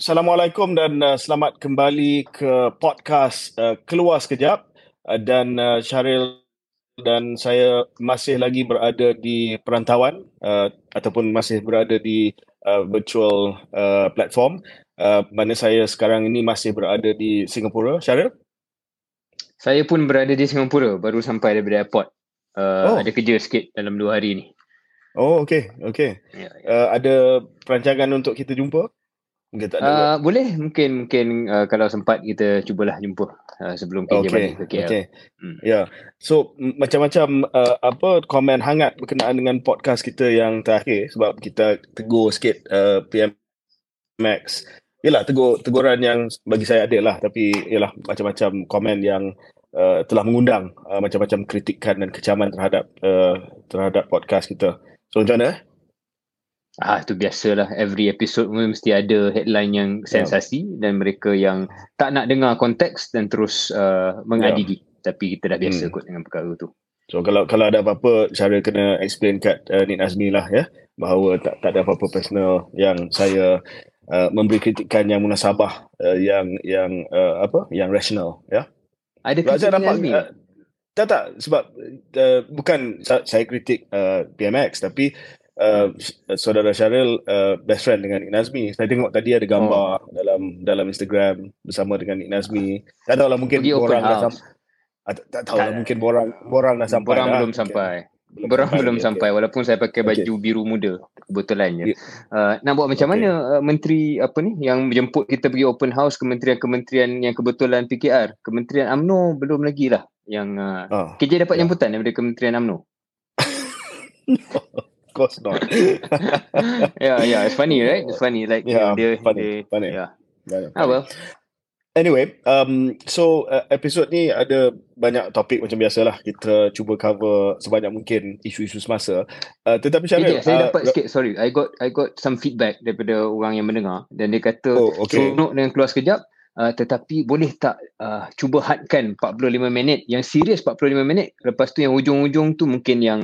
Assalamualaikum dan uh, selamat kembali ke podcast uh, Keluar Sekejap uh, dan uh, Syaril dan saya masih lagi berada di perantauan uh, ataupun masih berada di uh, virtual uh, platform uh, mana saya sekarang ini masih berada di Singapura. Syaril? Saya pun berada di Singapura, baru sampai daripada airport. Uh, oh. Ada kerja sikit dalam dua hari ni. Oh, okay. okay. Ya, ya. Uh, ada perancangan untuk kita jumpa? Mungkin tak ada. Uh, boleh mungkin mungkin uh, kalau sempat kita cubalah jumpa uh, sebelum kerja okay. balik ke KL. Okay. Hmm. Ya. Yeah. So macam-macam uh, apa komen hangat berkenaan dengan podcast kita yang terakhir sebab kita tegur sikit uh, PM Max. Yalah tegur teguran yang bagi saya ada lah tapi yalah macam-macam komen yang uh, telah mengundang uh, macam-macam kritikan dan kecaman terhadap uh, terhadap podcast kita. So macam mana? Ah itu biasalah every episode mesti ada headline yang ya. sensasi yeah. dan mereka yang tak nak dengar konteks dan terus uh, mengadili yeah. tapi kita dah biasa hmm. kot dengan perkara tu. So kalau kalau ada apa-apa cara kena explain kat uh, Nik Nazmi lah ya bahawa tak tak ada apa-apa personal yang saya uh, memberi kritikan yang munasabah uh, yang yang uh, apa yang rational ya. Ada kritikan Nazmi? Uh, tak tak sebab uh, bukan saya kritik uh, PMX tapi Uh, saudara Syaril uh, best friend dengan Nik Nazmi. Saya tengok tadi ada gambar oh. dalam dalam Instagram bersama dengan Nik Nazmi. Tak tahu lah mungkin Pergi borang dah sampai. Ah, tak, tak tahu lah mungkin borang borang dah sampai. Borang dah. belum okay. sampai. Belum borang sampai, belum okay. sampai walaupun saya pakai baju okay. biru muda kebetulannya. Yeah. Uh, nak buat macam okay. mana uh, menteri apa ni yang menjemput kita pergi open house kementerian-kementerian yang kebetulan PKR. Kementerian AMNO belum lagi lah yang uh, oh. KJ dapat yeah. jemputan daripada Kementerian AMNO. course not. yeah, yeah, it's funny, right? It's funny, like yeah, dia, funny, dia, funny. Yeah. yeah ah well. Anyway, um, so uh, episod ni ada banyak topik macam biasalah kita cuba cover sebanyak mungkin isu-isu semasa. Uh, tetapi Syaril, yeah, saya uh, dapat sikit sorry, I got I got some feedback daripada orang yang mendengar dan dia kata oh, okay. seronok dengan keluar sekejap uh, tetapi boleh tak uh, cuba hadkan 45 minit yang serius 45 minit lepas tu yang hujung-hujung tu mungkin yang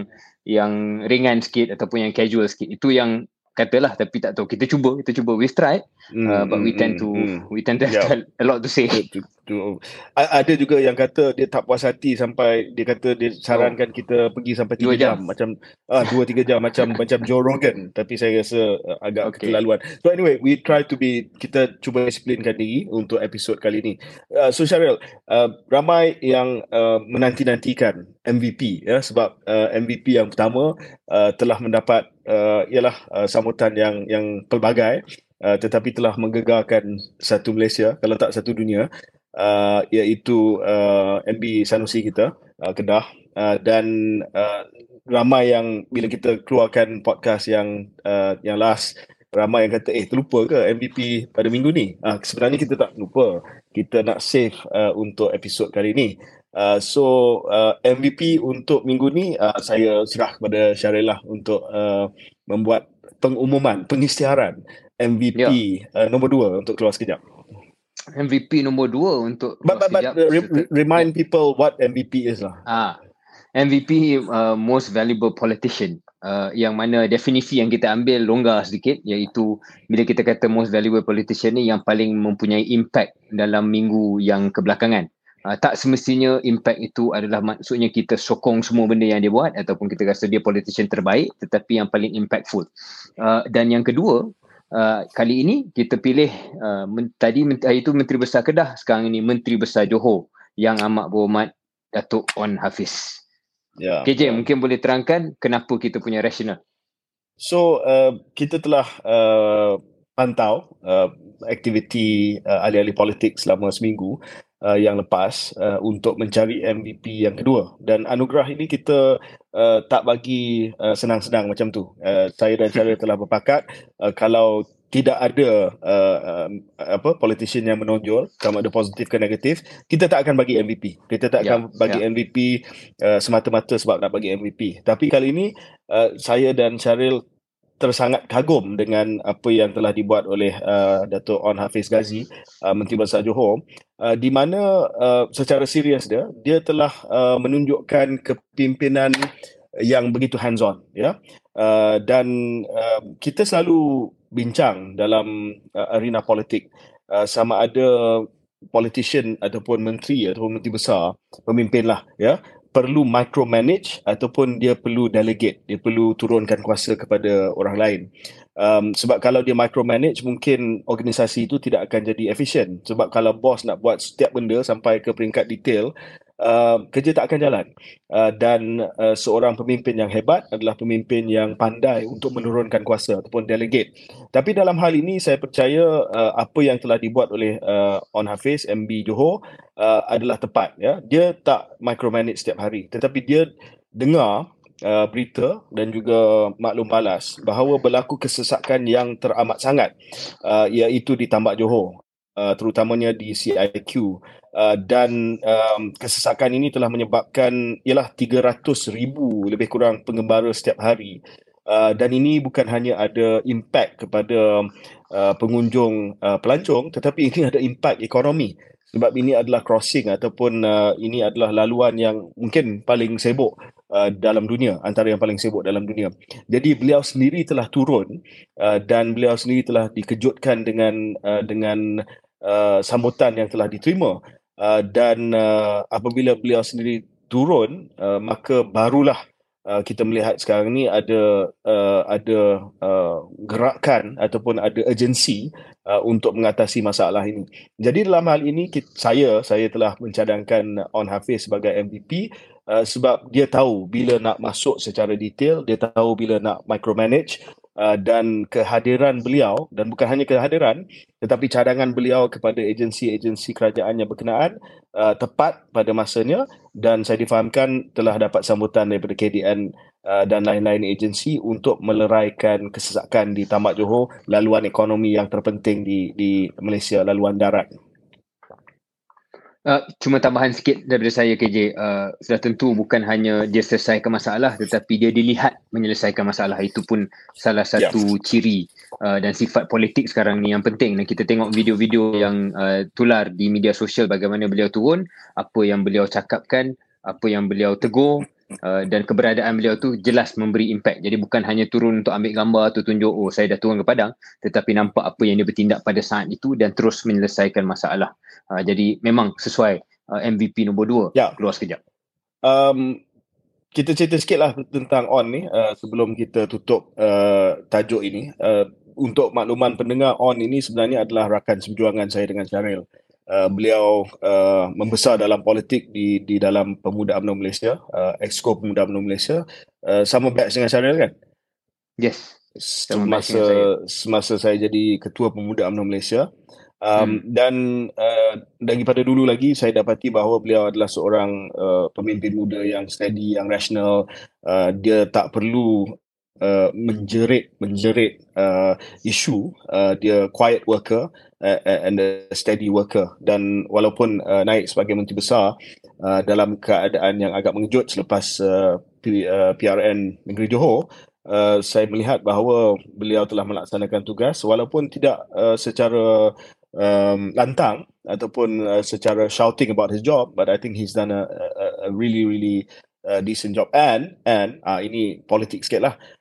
yang ringan sikit ataupun yang casual sikit. Itu yang katalah tapi tak tahu. Kita cuba kita cuba. We try mm, uh, but we tend to mm, we tend to yeah. a lot to say. To, to, ada juga yang kata dia tak puas hati sampai dia kata dia sarankan oh. kita pergi sampai 3 jam. jam. Macam ah 2 3 jam. Macam macam Joe Rogan. Tapi saya rasa uh, agak okay. keterlaluan. So anyway we try to be kita cuba disiplinkan diri untuk episod kali ini uh, so Syaril uh, ramai yang uh, menanti-nantikan MVP ya. Sebab uh, MVP yang pertama uh, telah mendapat uh, ialah uh, sambutan yang yang pelbagai. Uh, tetapi telah menggegarkan satu Malaysia kalau tak satu dunia uh, iaitu uh, MB Sanusi kita uh, Kedah. Uh, dan uh, ramai yang bila kita keluarkan podcast yang uh, yang last ramai yang kata eh terlupa ke MVP pada minggu ni? Uh, sebenarnya kita tak lupa. Kita nak save uh, untuk episod kali ni Uh, so uh, MVP untuk minggu ni uh, saya serah kepada Syaril lah untuk uh, membuat pengumuman, pengisytiharan MVP yeah. uh, nombor dua untuk keluar sekejap. MVP nombor dua untuk but, but, but, re- remind people what MVP is lah. Ah, MVP uh, most valuable politician. Uh, yang mana definisi yang kita ambil longgar sedikit iaitu bila kita kata most valuable politician ni yang paling mempunyai impact dalam minggu yang kebelakangan uh, tak semestinya impact itu adalah maksudnya kita sokong semua benda yang dia buat ataupun kita rasa dia politician terbaik tetapi yang paling impactful. Uh, dan yang kedua, uh, kali ini kita pilih uh, men- tadi hari itu Menteri Besar Kedah, sekarang ini Menteri Besar Johor yang amat berhormat Datuk Wan Hafiz. Ya. KJ yeah. mungkin boleh terangkan kenapa kita punya rasional. So uh, kita telah uh, pantau uh, aktiviti uh, ahli-ahli politik selama seminggu uh, yang lepas uh, untuk mencari MVP yang kedua dan anugerah ini kita uh, tak bagi uh, senang-senang macam tu. Uh, saya dan Syaril telah berpakat uh, kalau tidak ada uh, uh, apa politician yang menonjol sama ada positif ke negatif kita tak akan bagi MVP kita tak yeah, akan bagi yeah. MVP uh, semata-mata sebab nak bagi MVP tapi kali ini uh, saya dan Syaril tersangat kagum dengan apa yang telah dibuat oleh uh, Datuk On Hafiz Ghazi, uh, Menteri Besar Johor, uh, di mana uh, secara serius dia, dia telah uh, menunjukkan kepimpinan yang begitu hands-on, ya. Uh, dan uh, kita selalu bincang dalam uh, arena politik. Uh, sama ada politician ataupun menteri ataupun menteri besar pemimpin lah ya perlu micromanage ataupun dia perlu delegate dia perlu turunkan kuasa kepada orang lain. Um, sebab kalau dia micromanage mungkin organisasi itu tidak akan jadi efisien. Sebab kalau bos nak buat setiap benda sampai ke peringkat detail uh, kerja tak akan jalan. Uh, dan uh, seorang pemimpin yang hebat adalah pemimpin yang pandai untuk menurunkan kuasa ataupun delegate. Tapi dalam hal ini saya percaya uh, apa yang telah dibuat oleh uh, On Hafiz MB Johor uh, adalah tepat ya. Dia tak micromanage setiap hari. Tetapi dia dengar uh, berita dan juga maklum balas bahawa berlaku kesesakan yang teramat sangat uh, iaitu di Tambak Johor uh, terutamanya di CIQ uh, dan um, kesesakan ini telah menyebabkan ialah 300,000 lebih kurang pengembara setiap hari. Uh, dan ini bukan hanya ada impact kepada uh, pengunjung uh, pelancong tetapi ini ada impact ekonomi. Sebab ini adalah crossing ataupun uh, ini adalah laluan yang mungkin paling sibuk uh, dalam dunia antara yang paling sibuk dalam dunia. Jadi beliau sendiri telah turun uh, dan beliau sendiri telah dikejutkan dengan uh, dengan uh, sambutan yang telah diterima uh, dan uh, apabila beliau sendiri turun uh, maka barulah uh, kita melihat sekarang ni ada uh, ada uh, gerakan ataupun ada urgensi uh, untuk mengatasi masalah ini. Jadi dalam hal ini kita, saya saya telah mencadangkan On Hafiz sebagai MVP uh, sebab dia tahu bila nak masuk secara detail, dia tahu bila nak micromanage uh, dan kehadiran beliau dan bukan hanya kehadiran tetapi cadangan beliau kepada agensi-agensi kerajaan yang berkenaan uh, tepat pada masanya dan saya difahamkan telah dapat sambutan daripada KDN Uh, dan lain-lain agensi untuk meleraikan kesesakan di Tamak Johor laluan ekonomi yang terpenting di di Malaysia laluan darat. Uh, cuma tambahan sikit daripada saya KJ uh, sudah tentu bukan hanya dia selesaikan masalah tetapi dia dilihat menyelesaikan masalah. Itu pun salah satu yeah. ciri uh, dan sifat politik sekarang ni yang penting. Dan kita tengok video-video yang uh, tular di media sosial bagaimana beliau turun apa yang beliau cakapkan apa yang beliau tegur Uh, dan keberadaan beliau tu jelas memberi impact. Jadi bukan hanya turun untuk ambil gambar atau tunjuk oh saya dah turun ke padang tetapi nampak apa yang dia bertindak pada saat itu dan terus menyelesaikan masalah. Uh, jadi memang sesuai uh, MVP nombor dua. Ya. Keluar sekejap. Um, kita cerita sikit lah tentang On ni uh, sebelum kita tutup uh, tajuk ini. Uh, untuk makluman pendengar On ini sebenarnya adalah rakan seberjuangan saya dengan Syaril uh, beliau uh, membesar dalam politik di di dalam pemuda UMNO Malaysia, uh, Exco Pemuda UMNO Malaysia. Uh, sama batch dengan Syaril kan? Yes. Semasa saya. semasa saya jadi ketua pemuda UMNO Malaysia. Um, hmm. dan uh, daripada dulu lagi saya dapati bahawa beliau adalah seorang uh, pemimpin muda yang steady, yang rasional. Uh, dia tak perlu uh, menjerit menjerit uh, isu. Uh, dia quiet worker uh, and a steady worker dan walaupun uh, naik sebagai menteri besar uh, dalam keadaan yang agak mengejut selepas uh, P, uh, PRN Negeri Johor uh, saya melihat bahawa beliau telah melaksanakan tugas walaupun tidak uh, secara um, lantang ataupun uh, secara shouting about his job but I think he's done a, a, a really really uh, decent job and and uh, ini politik sikit lah uh,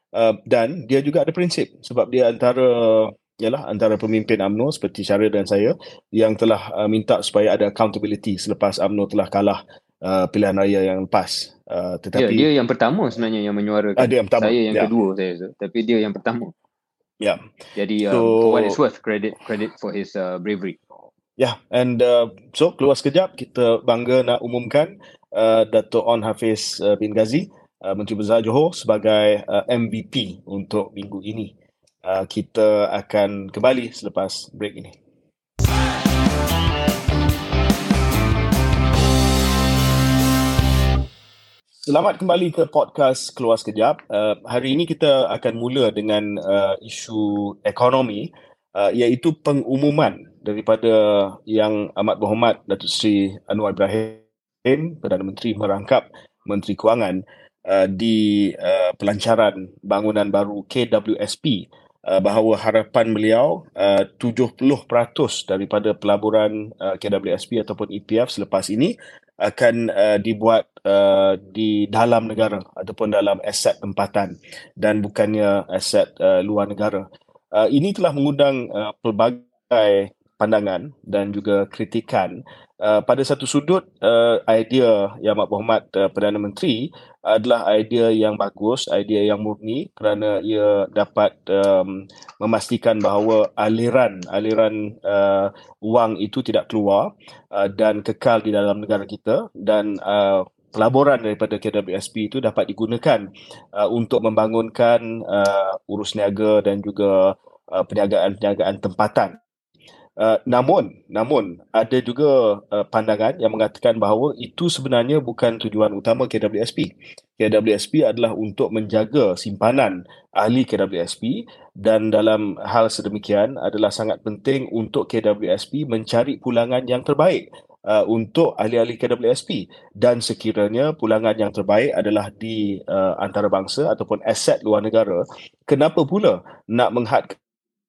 dan dia juga ada prinsip sebab dia antara ialah antara pemimpin AMNO seperti Syaril dan saya yang telah uh, minta supaya ada accountability selepas AMNO telah kalah uh, pilihan raya yang lepas. Uh, tetapi ya, dia yang pertama sebenarnya yang menyuarakan. Uh, dia yang pertama. Saya yang ya. kedua saya tu. Tapi dia yang pertama. Ya. Yeah. Jadi um, so, for what it's worth credit credit for his uh, bravery. Ya, yeah. and uh, so keluar sekejap kita bangga nak umumkan uh, Dato' On Hafiz uh, bin Ghazi, uh, Menteri Besar Johor sebagai uh, MVP untuk minggu ini. Uh, kita akan kembali selepas break ini. Selamat kembali ke podcast Keluar Sekejap. Uh, hari ini kita akan mula dengan uh, isu ekonomi uh, iaitu pengumuman daripada Yang Amat Berhormat Datuk Seri Anwar Ibrahim, Perdana Menteri merangkap Menteri Kewangan uh, di uh, pelancaran bangunan baru KWSP uh, bahawa harapan beliau uh, 70% daripada pelaburan uh, KWSP ataupun EPF selepas ini akan uh, dibuat uh, di dalam negara ataupun dalam aset tempatan dan bukannya aset uh, luar negara. uh, ini telah mengundang uh, pelbagai pandangan dan juga kritikan. Uh, pada satu sudut uh, idea yang Mak Muhammad uh, Perdana Menteri adalah idea yang bagus, idea yang murni kerana ia dapat um, memastikan bahawa aliran aliran uh, wang itu tidak keluar uh, dan kekal di dalam negara kita dan uh, pelaburan daripada KWSP itu dapat digunakan uh, untuk membangunkan uh, urus niaga dan juga uh, perniagaan-perniagaan tempatan Uh, namun, namun ada juga uh, pandangan yang mengatakan bahawa itu sebenarnya bukan tujuan utama KWSP. KWSP adalah untuk menjaga simpanan ahli KWSP dan dalam hal sedemikian adalah sangat penting untuk KWSP mencari pulangan yang terbaik uh, untuk ahli-ahli KWSP dan sekiranya pulangan yang terbaik adalah di uh, antarabangsa ataupun aset luar negara, kenapa pula nak menghadkan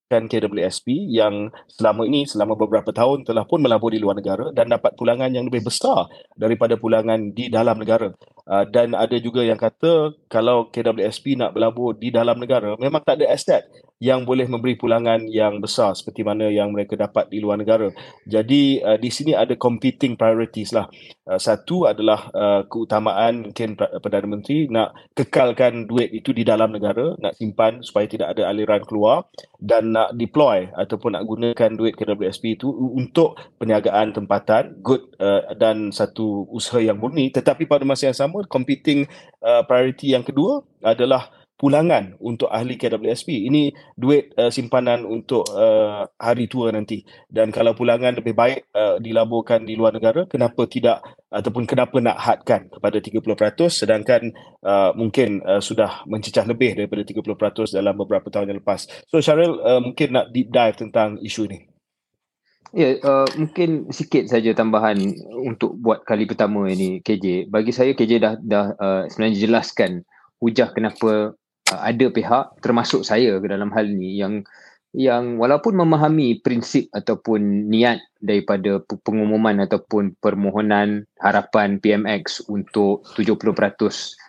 kan KWSP yang selama ini selama beberapa tahun telah pun melabur di luar negara dan dapat pulangan yang lebih besar daripada pulangan di dalam negara. Uh, dan ada juga yang kata kalau KWSP nak berlabur di dalam negara memang tak ada aset yang boleh memberi pulangan yang besar seperti mana yang mereka dapat di luar negara. Jadi uh, di sini ada competing priorities lah. Uh, satu adalah uh, keutamaan mungkin Perdana Menteri nak kekalkan duit itu di dalam negara, nak simpan supaya tidak ada aliran keluar dan nak deploy ataupun nak gunakan duit KWSP itu untuk perniagaan tempatan, good uh, dan satu usaha yang murni. Tetapi pada masa yang sama, competing uh, priority yang kedua adalah pulangan untuk ahli KWSP. Ini duit uh, simpanan untuk uh, hari tua nanti. Dan kalau pulangan lebih baik uh, dilaburkan di luar negara, kenapa tidak ataupun kenapa nak hadkan kepada 30% sedangkan uh, mungkin uh, sudah mencecah lebih daripada 30% dalam beberapa tahun yang lepas. So Syaril uh, mungkin nak deep dive tentang isu ini. Ya, uh, mungkin sikit saja tambahan untuk buat kali pertama ini KJ. Bagi saya KJ dah dah uh, sebenarnya jelaskan hujah kenapa uh, ada pihak termasuk saya ke dalam hal ni yang yang walaupun memahami prinsip ataupun niat daripada pengumuman ataupun permohonan harapan PMX untuk 70%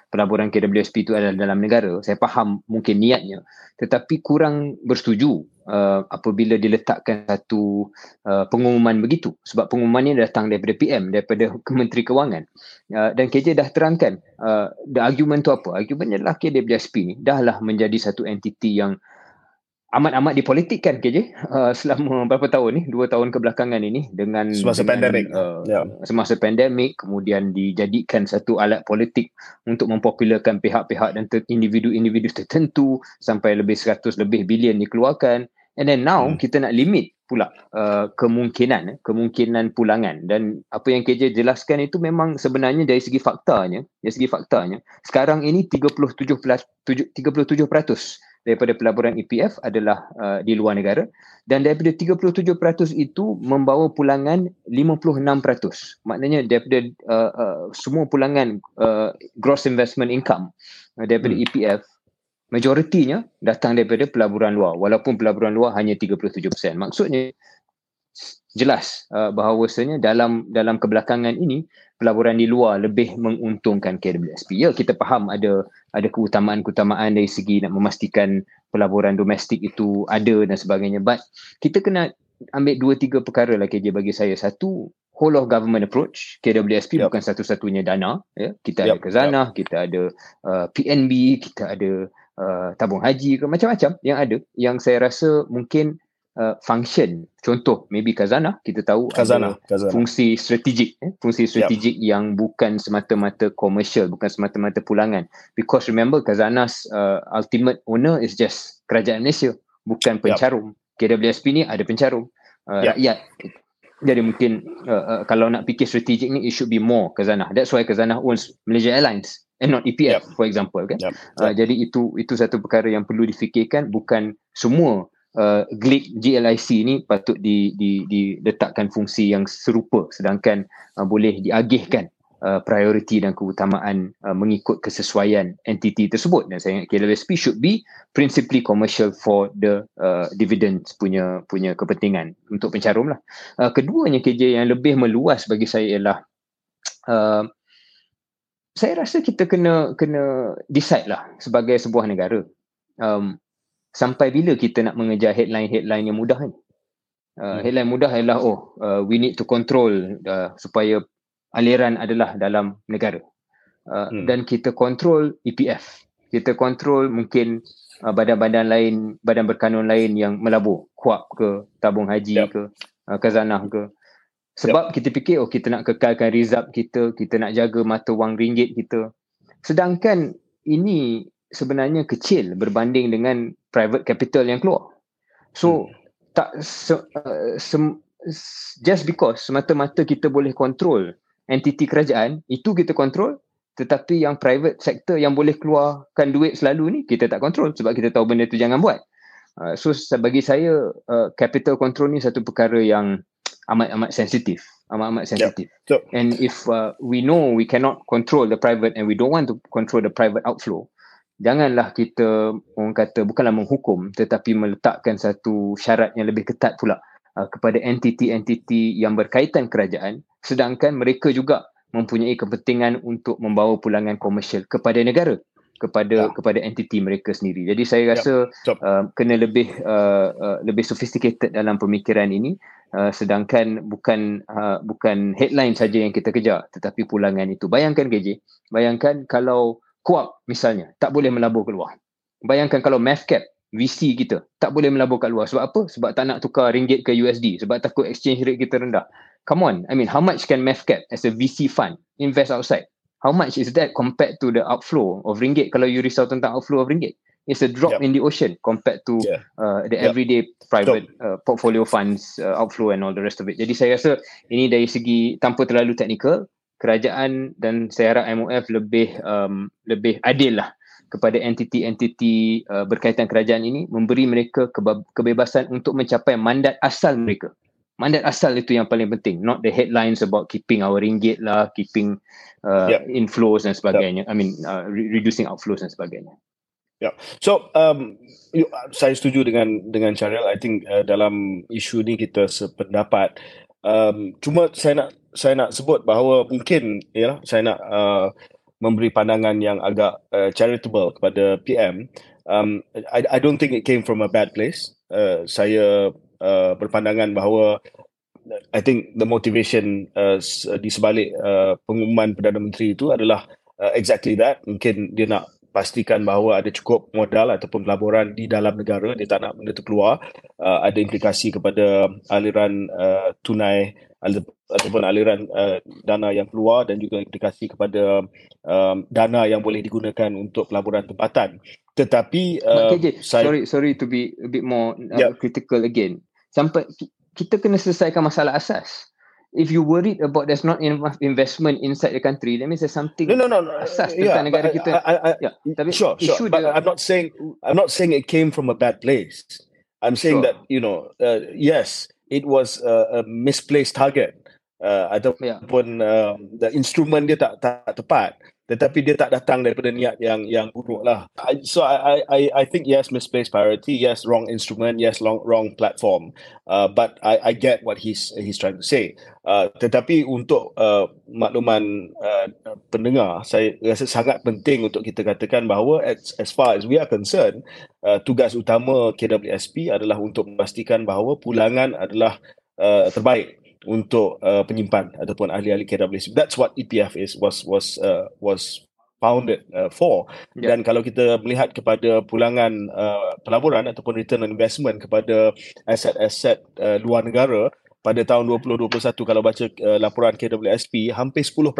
pelaburan KWSP itu adalah dalam negara. Saya faham mungkin niatnya. Tetapi kurang bersetuju uh, apabila diletakkan satu uh, pengumuman begitu. Sebab pengumuman ini datang daripada PM daripada Kementeri Kewangan. Uh, dan KJ dah terangkan. Uh, the argument tu apa? Argument adalah KWSP ni dahlah menjadi satu entiti yang amat-amat dipolitikkan KJ uh, selama berapa tahun ni? Dua tahun kebelakangan ini dengan semasa pandemik. uh, yeah. semasa pandemik kemudian dijadikan satu alat politik untuk mempopularkan pihak-pihak dan ter- individu-individu tertentu sampai lebih 100 lebih bilion dikeluarkan. And then now hmm. kita nak limit pula uh, kemungkinan kemungkinan pulangan. Dan apa yang KJ jelaskan itu memang sebenarnya dari segi faktanya dari segi faktanya sekarang ini 37 37% daripada pelaburan EPF adalah uh, di luar negara dan daripada 37% itu membawa pulangan 56%. Maknanya daripada uh, uh, semua pulangan uh, gross investment income uh, daripada hmm. EPF majoritinya datang daripada pelaburan luar walaupun pelaburan luar hanya 37%. Maksudnya jelas uh, bahawasanya dalam dalam kebelakangan ini pelaburan di luar lebih menguntungkan KWSP. Ya kita faham ada ada keutamaan-keutamaan dari segi nak memastikan pelaburan domestik itu ada dan sebagainya. But kita kena ambil dua tiga perkara lah KJ bagi saya. Satu whole of government approach KWSP yep. bukan satu-satunya dana ya kita yep. ada khazanah yep. kita ada uh, PNB kita ada uh, tabung haji ke macam-macam yang ada yang saya rasa mungkin uh, function contoh maybe kazana kita tahu kazana, kazana. fungsi strategik eh? fungsi strategik yep. yang bukan semata-mata commercial bukan semata-mata pulangan because remember kazana's uh, ultimate owner is just kerajaan Malaysia bukan pencarum yep. KWSP ni ada pencarum uh, yep. rakyat jadi mungkin uh, uh, kalau nak fikir strategik ni it should be more kazana that's why kazana owns Malaysia Airlines and not EPF yep. for example kan yep. Yep. Uh, jadi itu itu satu perkara yang perlu difikirkan bukan semua uh, GLIC GLIC ni patut di, di, diletakkan fungsi yang serupa sedangkan uh, boleh diagihkan uh, priority dan keutamaan uh, mengikut kesesuaian entiti tersebut dan saya ingat KLSP should be principally commercial for the uh, dividends punya punya kepentingan untuk pencarum lah. Uh, keduanya KJ yang lebih meluas bagi saya ialah uh, saya rasa kita kena kena decide lah sebagai sebuah negara um, sampai bila kita nak mengejar headline-headline yang mudah ni? Uh, headline mudah adalah oh uh, we need to control uh, supaya aliran adalah dalam negara. Uh, hmm. dan kita control EPF kita control mungkin uh, badan-badan lain badan berkanun lain yang melabur kuap ke tabung haji yep. ke uh, khazanah ke. Sebab yep. kita fikir oh kita nak kekalkan rizab kita kita nak jaga mata wang ringgit kita. Sedangkan ini sebenarnya kecil berbanding dengan private capital yang keluar so hmm. tak se, uh, se, just because semata-mata kita boleh control entiti kerajaan itu kita control tetapi yang private sector yang boleh keluarkan duit selalu ni kita tak control sebab kita tahu benda tu jangan buat. Uh, so bagi saya uh, capital control ni satu perkara yang amat amat sensitif, amat amat sensitif. Yeah. So, and if uh, we know we cannot control the private and we don't want to control the private outflow, janganlah kita orang kata bukanlah menghukum tetapi meletakkan satu syarat yang lebih ketat pula uh, kepada entiti-entiti yang berkaitan kerajaan sedangkan mereka juga mempunyai kepentingan untuk membawa pulangan komersial kepada negara kepada ya. kepada entiti mereka sendiri. Jadi saya ya. rasa ya. uh, kena lebih uh, uh, lebih sophisticated dalam pemikiran ini uh, sedangkan bukan uh, bukan headline saja yang kita kejar tetapi pulangan itu. Bayangkan KJ, bayangkan kalau kuap misalnya tak boleh melabur keluar. Bayangkan kalau MAFCAP VC kita tak boleh melabur kat luar sebab apa? Sebab tak nak tukar ringgit ke USD sebab takut exchange rate kita rendah come on, I mean, how much can MAFCAP as a VC fund invest outside? How much is that compared to the outflow of ringgit kalau you risau tentang outflow of ringgit? It's a drop yep. in the ocean compared to yeah. uh, the yep. everyday private uh, portfolio funds uh, outflow and all the rest of it. Jadi saya rasa ini dari segi tanpa terlalu teknikal, kerajaan dan saya harap MOF lebih um, lebih adil lah kepada entiti-entiti uh, berkaitan kerajaan ini memberi mereka kebebasan untuk mencapai mandat asal mereka mandat asal itu yang paling penting not the headlines about keeping our ringgit lah keeping uh, yep. inflows dan sebagainya yep. i mean uh, re- reducing outflows dan sebagainya Ya. Yeah. So um you, saya setuju dengan dengan Charil. I think uh, dalam isu ni kita sependapat. Um cuma saya nak saya nak sebut bahawa mungkin ya saya nak uh, memberi pandangan yang agak uh, charitable kepada PM. Um I I don't think it came from a bad place. Uh, saya uh, berpandangan bahawa I think the motivation uh, di sebalik uh, pengumuman Perdana Menteri itu adalah uh, exactly that. Mungkin dia nak pastikan bahawa ada cukup modal ataupun pelaburan di dalam negara, dia tak nak benda itu keluar. Uh, ada implikasi kepada aliran uh, tunai ataupun aliran uh, dana yang keluar dan juga implikasi kepada um, dana yang boleh digunakan untuk pelaburan tempatan. Tetapi uh, okay, saya, sorry sorry to be a bit more uh, yeah. critical again sampai kita kena selesaikan masalah asas. If you worried about there's not enough investment inside the country, that means there's something no, no, no, no. asas yeah, negara kita. I, I, yeah, tapi sure, sure. But I'm not saying I'm not saying it came from a bad place. I'm saying sure. that you know, uh, yes, it was a, a misplaced target. Uh, ataupun yeah. uh, the instrument dia tak tak tepat tetapi dia tak datang daripada niat yang yang buruk lah. So I I I think yes misplaced priority, yes wrong instrument, yes wrong wrong platform. Uh, but I I get what he's he's trying to say. Uh, tetapi untuk uh, makluman uh, pendengar, saya rasa sangat penting untuk kita katakan bahawa as, as far as we are concerned, uh, tugas utama KWSP adalah untuk memastikan bahawa pulangan adalah uh, terbaik untuk uh, penyimpan ataupun ahli-ahli KWSP. That's what EPF is was was uh, was founded uh, for. Yeah. Dan kalau kita melihat kepada pulangan uh, pelaburan ataupun return on investment kepada aset-aset uh, luar negara pada tahun 2021 kalau baca uh, laporan KWSP hampir 10%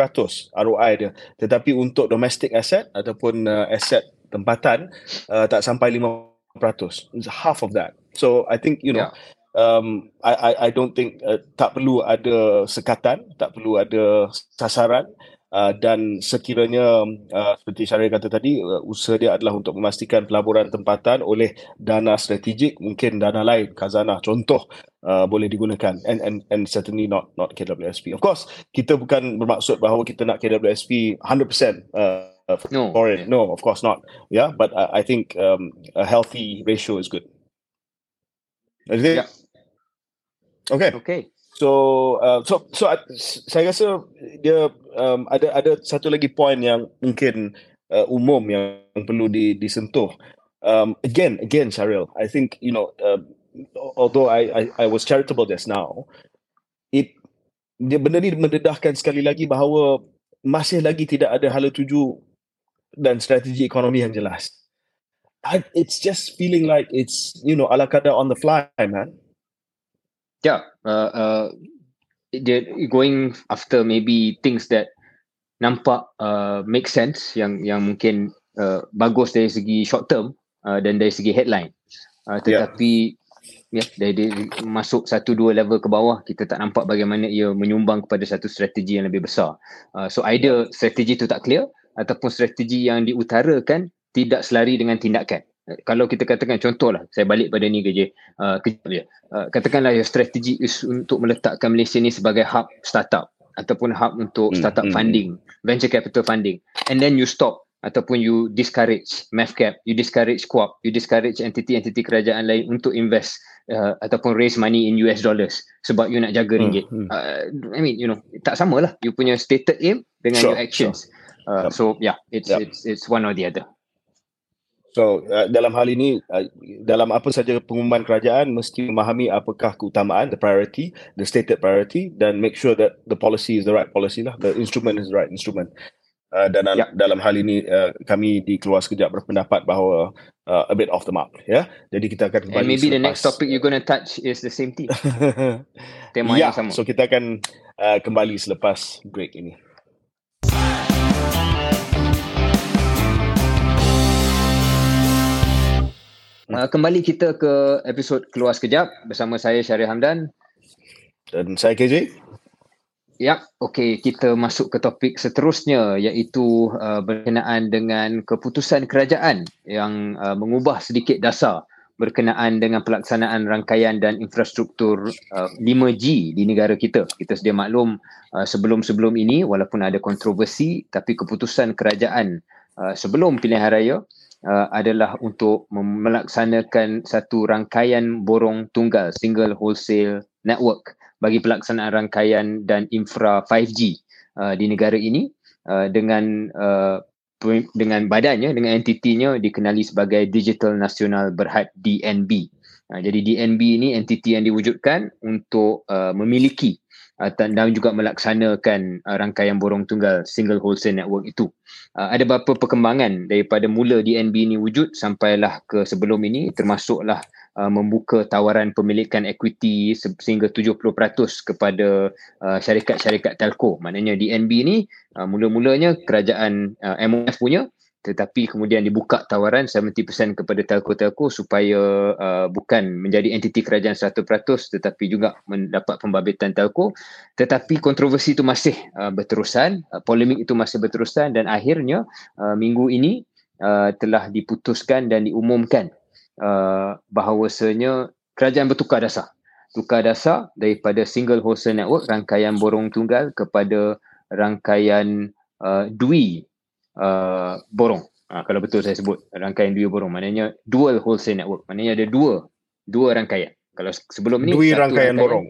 ROI dia. Tetapi untuk domestic asset ataupun uh, aset tempatan uh, tak sampai 5%. It's half of that. So I think you know yeah um, I, I I don't think uh, tak perlu ada sekatan, tak perlu ada sasaran uh, dan sekiranya uh, seperti saya kata tadi uh, usaha dia adalah untuk memastikan pelaburan tempatan oleh dana strategik mungkin dana lain khazanah contoh uh, boleh digunakan and and and certainly not not KWSP. Of course kita bukan bermaksud bahawa kita nak KWSP 100% uh, no. foreign. No, of course not. Yeah, but I, I think um, a healthy ratio is good. It? Yeah. Okay. Okay. So, uh, so, so uh, saya rasa dia um, ada ada satu lagi point yang mungkin uh, umum yang perlu di, disentuh. um, again, again, Sharil, I think you know, uh, although I, I I was charitable just now, it dia benda ni mendedahkan sekali lagi bahawa masih lagi tidak ada hala tuju dan strategi ekonomi yang jelas. I, it's just feeling like it's you know ala kada on the fly, man. Yeah, uh, uh, they're going after maybe things that nampak uh, make sense yang yang mungkin uh, bagus dari segi short term uh, dan dari segi headline. Uh, tetapi ya yeah, dari, dari masuk satu dua level ke bawah kita tak nampak bagaimana ia menyumbang kepada satu strategi yang lebih besar. Uh, so either strategi itu tak clear ataupun strategi yang diutarakan tidak selari dengan tindakan. Kalau kita katakan contohlah, saya balik pada ni kerja, uh, kejap je. Uh, katakanlah yang strategi is untuk meletakkan Malaysia ni sebagai hub startup ataupun hub untuk hmm, startup hmm. funding, venture capital funding. And then you stop ataupun you discourage MAFCAP, you discourage Co-op, you discourage entiti-entiti kerajaan lain untuk invest uh, ataupun raise money in US dollars sebab you nak jaga hmm, ringgit. Hmm. Uh, I mean, you know, tak samalah you punya stated aim dengan sure, your actions. Sure. Uh, so yeah, it's yep. it's it's one or the other. So uh, dalam hal ini uh, dalam apa saja pengumuman kerajaan mesti memahami apakah keutamaan the priority the stated priority dan make sure that the policy is the right policy lah the instrument is the right instrument. Uh, dan yep. dalam hal ini uh, kami di keluar sekejap berpendapat bahawa uh, a bit off the mark ya. Yeah? Jadi kita akan kembali And maybe selepas, the next topic you're going to touch is the same thing. Tema yeah. yang sama. So kita akan uh, kembali selepas break ini. Uh, kembali kita ke episod keluar sekejap bersama saya Syarif Hamdan dan saya KJ. Ya, okey kita masuk ke topik seterusnya iaitu uh, berkenaan dengan keputusan kerajaan yang uh, mengubah sedikit dasar berkenaan dengan pelaksanaan rangkaian dan infrastruktur uh, 5G di negara kita. Kita sedia maklum uh, sebelum-sebelum ini walaupun ada kontroversi tapi keputusan kerajaan uh, sebelum pilihan raya uh, adalah untuk melaksanakan satu rangkaian borong tunggal single wholesale network bagi pelaksanaan rangkaian dan infra 5G uh, di negara ini uh, dengan uh, dengan badannya dengan entitinya dikenali sebagai Digital Nasional Berhad DNB. Uh, jadi DNB ini entiti yang diwujudkan untuk uh, memiliki uh, dan juga melaksanakan uh, rangkaian borong tunggal single wholesale network itu. Uh, ada beberapa perkembangan daripada mula DNB ini wujud sampailah ke sebelum ini termasuklah uh, membuka tawaran pemilikan equity sehingga 70% kepada uh, syarikat-syarikat telco. Maknanya DNB ni uh, mula-mulanya kerajaan uh, MOF punya tetapi kemudian dibuka tawaran 70% kepada telco-telco supaya uh, bukan menjadi entiti kerajaan 100% tetapi juga mendapat pembabitan telco tetapi kontroversi itu masih uh, berterusan uh, polemik itu masih berterusan dan akhirnya uh, minggu ini uh, telah diputuskan dan diumumkan uh, bahawasanya kerajaan bertukar dasar. Tukar dasar daripada single wholesale network rangkaian borong tunggal kepada rangkaian uh, dui uh, borong. Uh, kalau betul saya sebut rangkaian dui borong maknanya dual wholesale network. Maknanya ada dua dua rangkaian. Kalau sebelum ni dui rangkaian, rangkaian borong.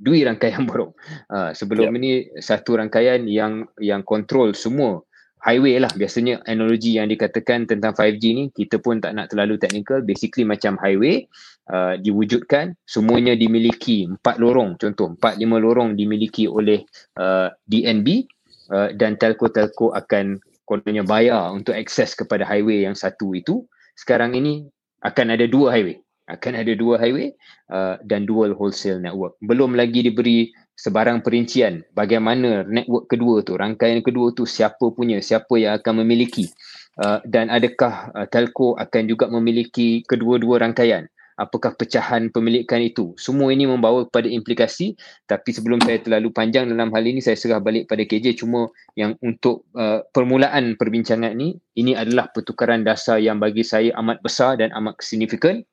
Dui rangkaian borong. Uh, sebelum yep. ini satu rangkaian yang yang kontrol semua highway lah biasanya analogi yang dikatakan tentang 5G ni kita pun tak nak terlalu technical basically macam highway uh, diwujudkan semuanya dimiliki empat lorong contoh empat lima lorong dimiliki oleh uh, DNB uh, dan telco-telco akan kononnya bayar untuk akses kepada highway yang satu itu sekarang ini akan ada dua highway. Akan ada dua highway uh, dan dual wholesale network. Belum lagi diberi sebarang perincian bagaimana network kedua tu rangkaian kedua tu siapa punya siapa yang akan memiliki. Uh, dan adakah uh, telco akan juga memiliki kedua-dua rangkaian apakah pecahan pemilikan itu. Semua ini membawa kepada implikasi tapi sebelum saya terlalu panjang dalam hal ini saya serah balik pada KJ cuma yang untuk uh, permulaan perbincangan ini ini adalah pertukaran dasar yang bagi saya amat besar dan amat signifikan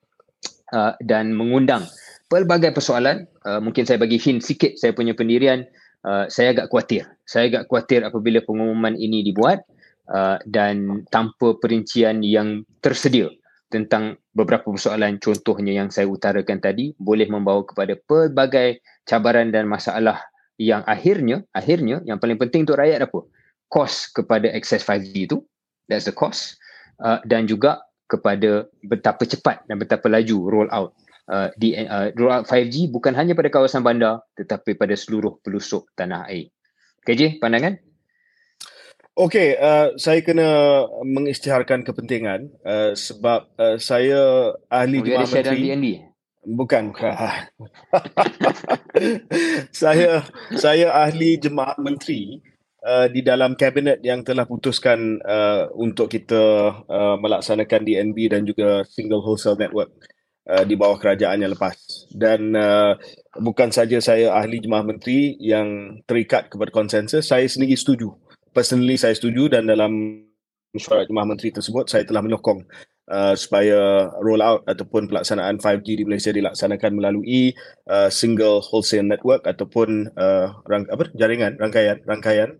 uh, dan mengundang pelbagai persoalan. Uh, mungkin saya bagi hint sikit saya punya pendirian uh, saya agak khawatir saya agak khawatir apabila pengumuman ini dibuat uh, dan tanpa perincian yang tersedia tentang beberapa persoalan contohnya yang saya utarakan tadi boleh membawa kepada pelbagai cabaran dan masalah yang akhirnya akhirnya yang paling penting untuk rakyat apa kos kepada akses 5G itu that's the cost uh, dan juga kepada betapa cepat dan betapa laju roll out uh, di uh, roll out 5G bukan hanya pada kawasan bandar tetapi pada seluruh pelosok tanah air. KJ, pandangan? Okey, uh, saya kena mengisytiharkan kepentingan uh, sebab uh, saya ahli jemaah menteri. Bukan, bukan. saya saya ahli jemaah menteri uh, di dalam kabinet yang telah putuskan uh, untuk kita uh, melaksanakan DNB dan juga single wholesale network uh, di bawah kerajaan yang lepas. Dan uh, bukan saja saya ahli jemaah menteri yang terikat kepada konsensus, saya sendiri setuju personally saya setuju dan dalam mesyuarat jemaah menteri tersebut saya telah menyokong uh, supaya roll out ataupun pelaksanaan 5G di Malaysia dilaksanakan melalui uh, single wholesale network ataupun uh, rang, apa jaringan rangkaian rangkaian?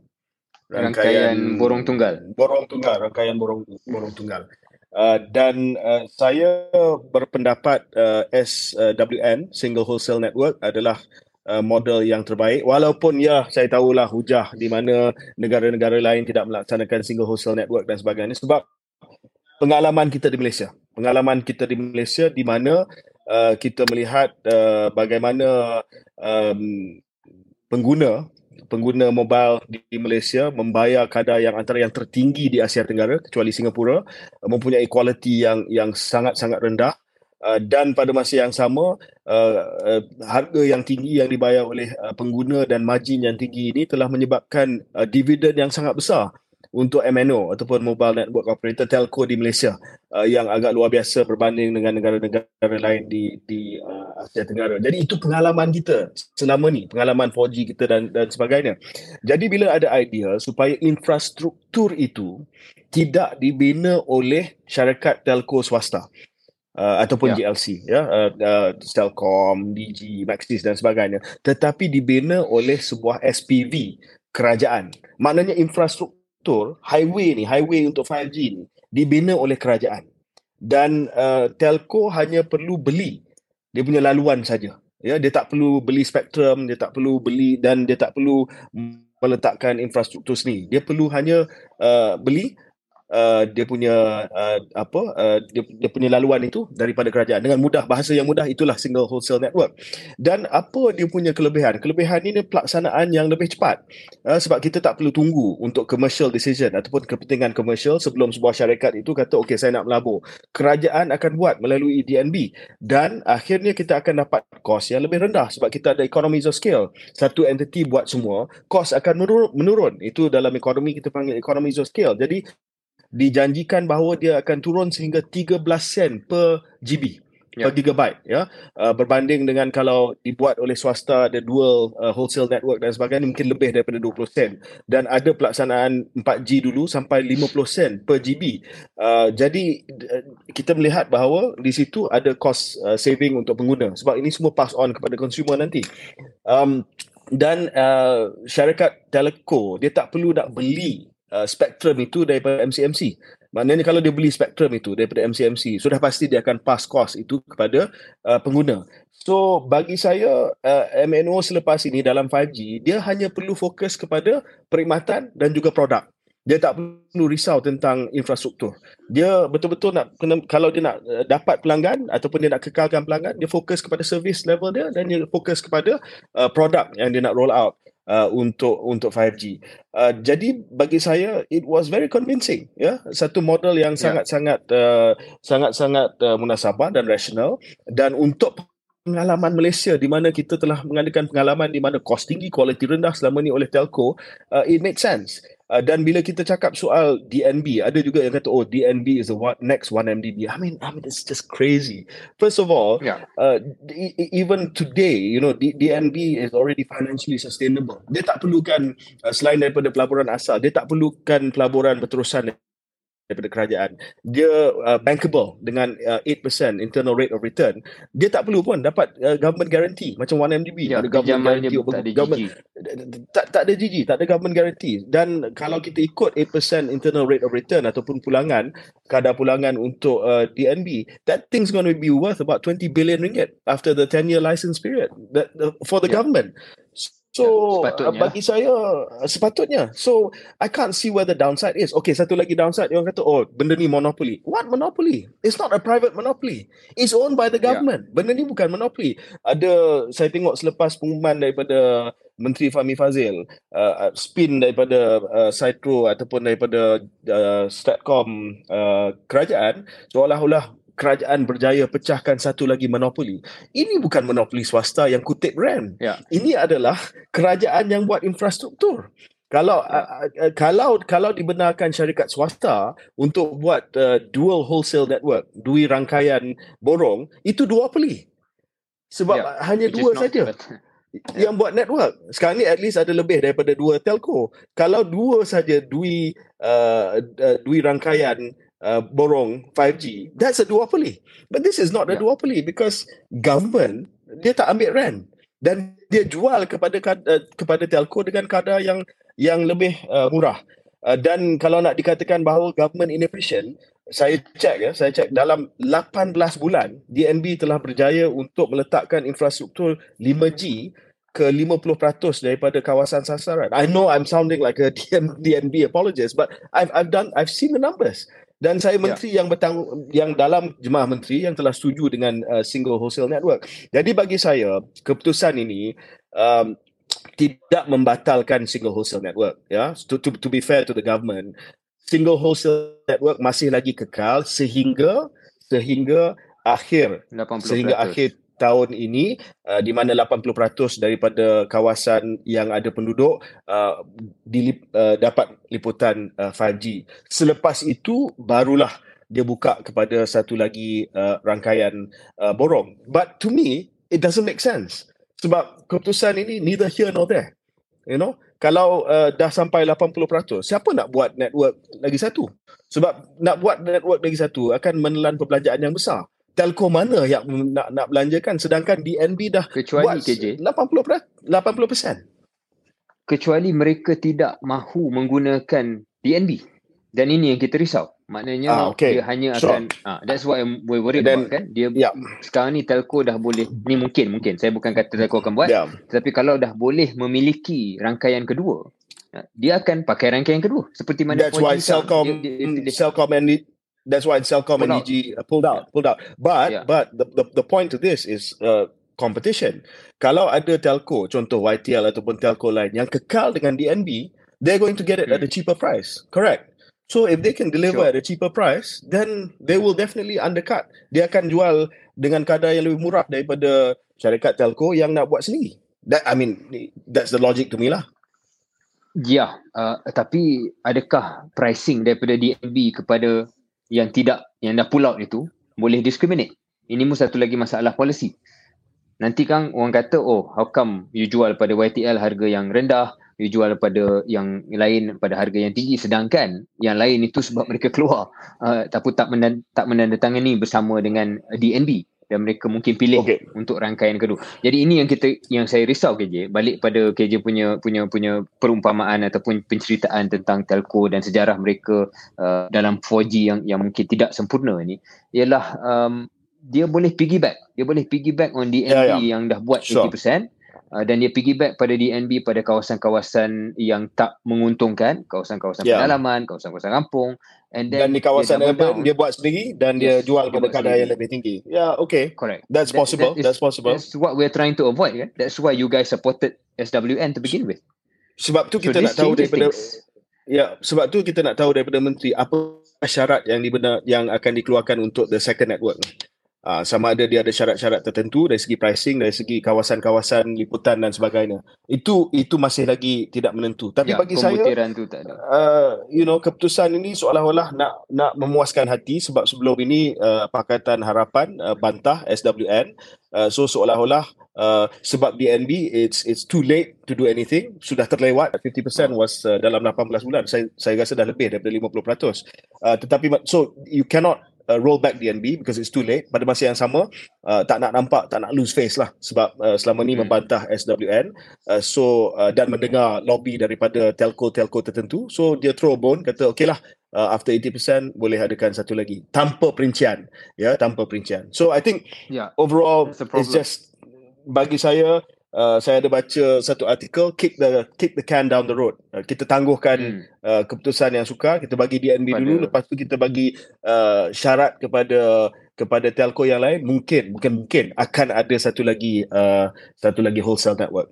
Rangkaian, rangkaian borong tunggal. Borong tunggal rangkaian borong borong tunggal. Uh, dan uh, saya berpendapat uh, SWN Single Wholesale Network adalah uh, model yang terbaik. Walaupun ya saya tahulah hujah di mana negara-negara lain tidak melaksanakan single wholesale network dan sebagainya. Sebab pengalaman kita di Malaysia. Pengalaman kita di Malaysia di mana uh, kita melihat uh, bagaimana um, pengguna pengguna mobile di Malaysia membayar kadar yang antara yang tertinggi di Asia Tenggara kecuali Singapura mempunyai kualiti yang yang sangat-sangat rendah Uh, dan pada masa yang sama uh, uh, harga yang tinggi yang dibayar oleh pengguna dan margin yang tinggi ini telah menyebabkan dividen yang sangat besar untuk MNO ataupun Mobile Network Operator Telco di Malaysia yang agak luar biasa berbanding dengan negara-negara lain di di Asia Tenggara. Jadi itu pengalaman kita selama ni, pengalaman 4G kita dan dan sebagainya. Jadi bila ada idea supaya infrastruktur itu tidak dibina oleh syarikat telco swasta uh, ataupun yeah. GLC ya uh, uh, Telkom, DG, Maxis dan sebagainya. Tetapi dibina oleh sebuah SPV kerajaan. Maknanya infrastruktur highway ni highway untuk 5G ni dibina oleh kerajaan. Dan uh, telco hanya perlu beli. Dia punya laluan saja. Ya dia tak perlu beli spektrum dia tak perlu beli dan dia tak perlu meletakkan infrastruktur sendiri. Dia perlu hanya uh, beli Uh, dia punya uh, apa uh, dia, dia punya laluan itu daripada kerajaan. Dengan mudah bahasa yang mudah itulah single wholesale network. Dan apa dia punya kelebihan? Kelebihan ini pelaksanaan yang lebih cepat. Uh, sebab kita tak perlu tunggu untuk commercial decision ataupun kepentingan commercial sebelum sebuah syarikat itu kata okey saya nak melabur. Kerajaan akan buat melalui DNB dan akhirnya kita akan dapat kos yang lebih rendah sebab kita ada economies of scale. Satu entity buat semua kos akan menurun, menurun. itu dalam ekonomi kita panggil economies of scale. Jadi dijanjikan bahawa dia akan turun sehingga 13 sen per GB yeah. per gigabyte ya. Uh, berbanding dengan kalau dibuat oleh swasta ada dual uh, wholesale network dan sebagainya mungkin lebih daripada 20 sen. Dan ada pelaksanaan 4G dulu sampai 50 sen per GB uh, jadi uh, kita melihat bahawa di situ ada cost uh, saving untuk pengguna. Sebab ini semua pass on kepada consumer nanti. Um, dan uh, syarikat telco dia tak perlu nak beli uh, spektrum itu daripada MCMC. Maknanya kalau dia beli spektrum itu daripada MCMC, sudah pasti dia akan pass cost itu kepada uh, pengguna. So bagi saya uh, MNO selepas ini dalam 5G, dia hanya perlu fokus kepada perkhidmatan dan juga produk. Dia tak perlu risau tentang infrastruktur. Dia betul-betul nak kena, kalau dia nak uh, dapat pelanggan ataupun dia nak kekalkan pelanggan, dia fokus kepada service level dia dan dia fokus kepada uh, produk yang dia nak roll out uh, untuk untuk 5G. Uh, jadi bagi saya it was very convincing ya yeah? satu model yang sangat-sangat yeah. uh, sangat-sangat uh, munasabah dan rasional dan untuk pengalaman Malaysia di mana kita telah mengadakan pengalaman di mana kos tinggi kualiti rendah selama ni oleh telco uh, it makes sense Uh, dan bila kita cakap soal DNB, ada juga yang kata, oh DNB is the one, next 1MDB. I mean, I mean, it's just crazy. First of all, yeah. uh, even today, you know, D- DNB is already financially sustainable. Dia tak perlukan, uh, selain daripada pelaburan asal, dia tak perlukan pelaburan berterusan daripada kerajaan. Dia uh, bankable dengan uh, 8% internal rate of return. Dia tak perlu pun dapat uh, government guarantee. Macam 1MDB ya, ada government guarantee tak ada government, tak, tak ada GG tak ada government guarantee. Dan kalau kita ikut 8% internal rate of return ataupun pulangan kadar pulangan untuk uh, DNB that thing's going to be worth about 20 billion ringgit after the 10 year license period that, uh, for the yeah. government So ya, bagi saya sepatutnya. So I can't see where the downside is. Okay, satu lagi downside orang kata oh benda ni monopoly. What monopoly? It's not a private monopoly. It's owned by the ya. government. Yeah. Benda ni bukan monopoly. Ada saya tengok selepas pengumuman daripada Menteri Fahmi Fazil uh, spin daripada uh, Citro ataupun daripada uh, Statcom uh, kerajaan seolah-olah kerajaan berjaya pecahkan satu lagi monopoli. Ini bukan monopoli swasta yang kutip rent. Ya. Ini adalah kerajaan yang buat infrastruktur. Kalau ya. uh, kalau kalau dibenarkan syarikat swasta untuk buat uh, dual wholesale network, dua rangkaian borong, itu dua peli. Sebab ya. hanya dua saja. yang buat network. Sekarang ni at least ada lebih daripada dua telco. Kalau dua saja dua uh, uh, dua rangkaian uh, borong 5G, that's a duopoly. But this is not a yeah. duopoly because government dia tak ambil rent dan dia jual kepada uh, kepada telco dengan kadar yang yang lebih uh, murah. Uh, dan kalau nak dikatakan bahawa government inefficient, saya cek ya, saya cek dalam 18 bulan DNB telah berjaya untuk meletakkan infrastruktur 5G ke 50% daripada kawasan sasaran. I know I'm sounding like a DNB apologist, but I've I've done I've seen the numbers dan saya ya. menteri yeah. yang bertanggung yang dalam jemaah menteri yang telah setuju dengan uh, single wholesale network. Jadi bagi saya keputusan ini um, tidak membatalkan single wholesale network ya. To, to to be fair to the government, single wholesale network masih lagi kekal sehingga sehingga akhir 80%. sehingga akhir tahun ini uh, di mana 80% daripada kawasan yang ada penduduk uh, dilip, uh, dapat liputan uh, 5G. Selepas itu barulah dia buka kepada satu lagi uh, rangkaian uh, borong. But to me it doesn't make sense. Sebab keputusan ini neither here nor there. You know, kalau uh, dah sampai 80%, siapa nak buat network lagi satu? Sebab nak buat network lagi satu akan menelan perbelanjaan yang besar telco mana yang nak nak belanjakan sedangkan DNB dah kecuali buat KJ 80% 80%. Kecuali mereka tidak mahu menggunakan DNB. Dan ini yang kita risau. Maknanya ah, okay. dia hanya akan ah that's what I'm worried then, about kan. Dia yeah. sekarang ni telco dah boleh ni mungkin mungkin saya bukan kata telco akan buat yeah. tetapi kalau dah boleh memiliki rangkaian kedua dia akan pakai rangkaian kedua seperti mana That's why Celcom dia, dia, dia, Celcom and that's why Celcom and EG pulled out, yeah. pulled out. But yeah. but the, the the point to this is uh, competition. Kalau ada telco, contoh YTL ataupun telco lain yang kekal dengan DNB, they're going to get it hmm. at a cheaper price. Correct. So if they can deliver sure. at a cheaper price, then they will definitely undercut. Dia akan jual dengan kadar yang lebih murah daripada syarikat telco yang nak buat sendiri. That I mean, that's the logic to me lah. Ya, uh, tapi adakah pricing daripada DNB kepada yang tidak yang dah pull out itu boleh discriminate. Ini pun satu lagi masalah policy. Nanti kan orang kata, oh how come you jual pada YTL harga yang rendah, you jual pada yang lain pada harga yang tinggi sedangkan yang lain itu sebab mereka keluar uh, tapi tak tak menandatangani bersama dengan DNB dan mereka mungkin pilih okay. untuk rangkaian kedua. Jadi ini yang kita yang saya risau KJ balik pada KJ punya punya punya perumpamaan ataupun penceritaan tentang telco dan sejarah mereka uh, dalam 4G yang yang mungkin tidak sempurna ini ialah um, dia boleh piggyback. Dia boleh piggyback on DNB yeah, yeah. yang dah buat sure. 80% uh, dan dia piggyback pada DNB pada kawasan-kawasan yang tak menguntungkan, kawasan-kawasan yeah. pedalaman, kawasan-kawasan kampung and then dan di kawasan dia urban dia buat sendiri dan yes, dia jual pada kadar yang lebih tinggi. Yeah, okay. Correct. That's that, possible. That is, that's possible. That's what we're trying to avoid kan. That's why you guys supported SWN to begin with. Sebab tu kita nak tahu daripada things. Ya, sebab tu kita nak tahu daripada menteri apa syarat yang dibenar yang akan dikeluarkan untuk the second network. Uh, sama ada dia ada syarat-syarat tertentu dari segi pricing, dari segi kawasan-kawasan liputan dan sebagainya. Itu itu masih lagi tidak menentu. Tapi ya, bagi saya, tu tak ada. Uh, you know, keputusan ini seolah-olah nak nak memuaskan hati sebab sebelum ini uh, Pakatan Harapan uh, bantah SWN. Uh, so seolah-olah uh, sebab DNB it's it's too late to do anything sudah terlewat 50% was uh, dalam 18 bulan saya saya rasa dah lebih daripada 50% uh, tetapi so you cannot uh, roll back DNB because it's too late. Pada masa yang sama, uh, tak nak nampak, tak nak lose face lah sebab uh, selama ni hmm. membantah SWN. Uh, so uh, dan mendengar lobby daripada telco-telco tertentu. So dia throw a bone, kata okay lah, uh, after 80% boleh adakan satu lagi tanpa perincian. Ya, yeah, tanpa perincian. So I think yeah, overall it's just bagi saya uh, saya ada baca satu artikel kick the kick the can down the road. Uh, kita tangguhkan hmm. uh, keputusan yang suka, kita bagi DNB Pada... dulu lepas tu kita bagi uh, syarat kepada kepada telco yang lain mungkin bukan mungkin akan ada satu lagi uh, satu lagi wholesale network.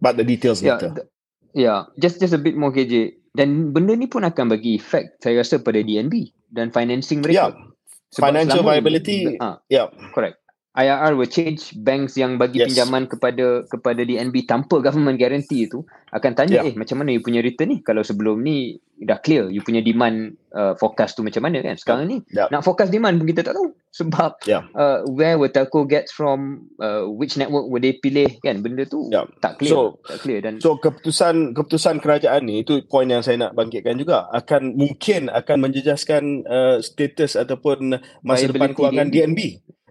But the details yeah, later. Yeah, just just a bit more KJ. Dan benda ni pun akan bagi efek saya rasa pada DNB dan financing mereka. Yeah. Financial viability. Uh, yeah. Correct. IRR will change banks yang bagi yes. pinjaman kepada kepada DNB tanpa government guarantee itu akan tanya yeah. eh macam mana you punya return ni kalau sebelum ni dah clear you punya demand uh, forecast tu macam mana kan sekarang yeah. ni yeah. nak forecast demand pun kita tak tahu sebab yeah. uh, where will telco get from uh, which network will they pilih kan benda tu yeah. tak clear so, tak clear dan so keputusan keputusan kerajaan ni itu point yang saya nak bangkitkan juga akan mungkin akan menjejaskan uh, status ataupun masa depan kewangan DNB. DNB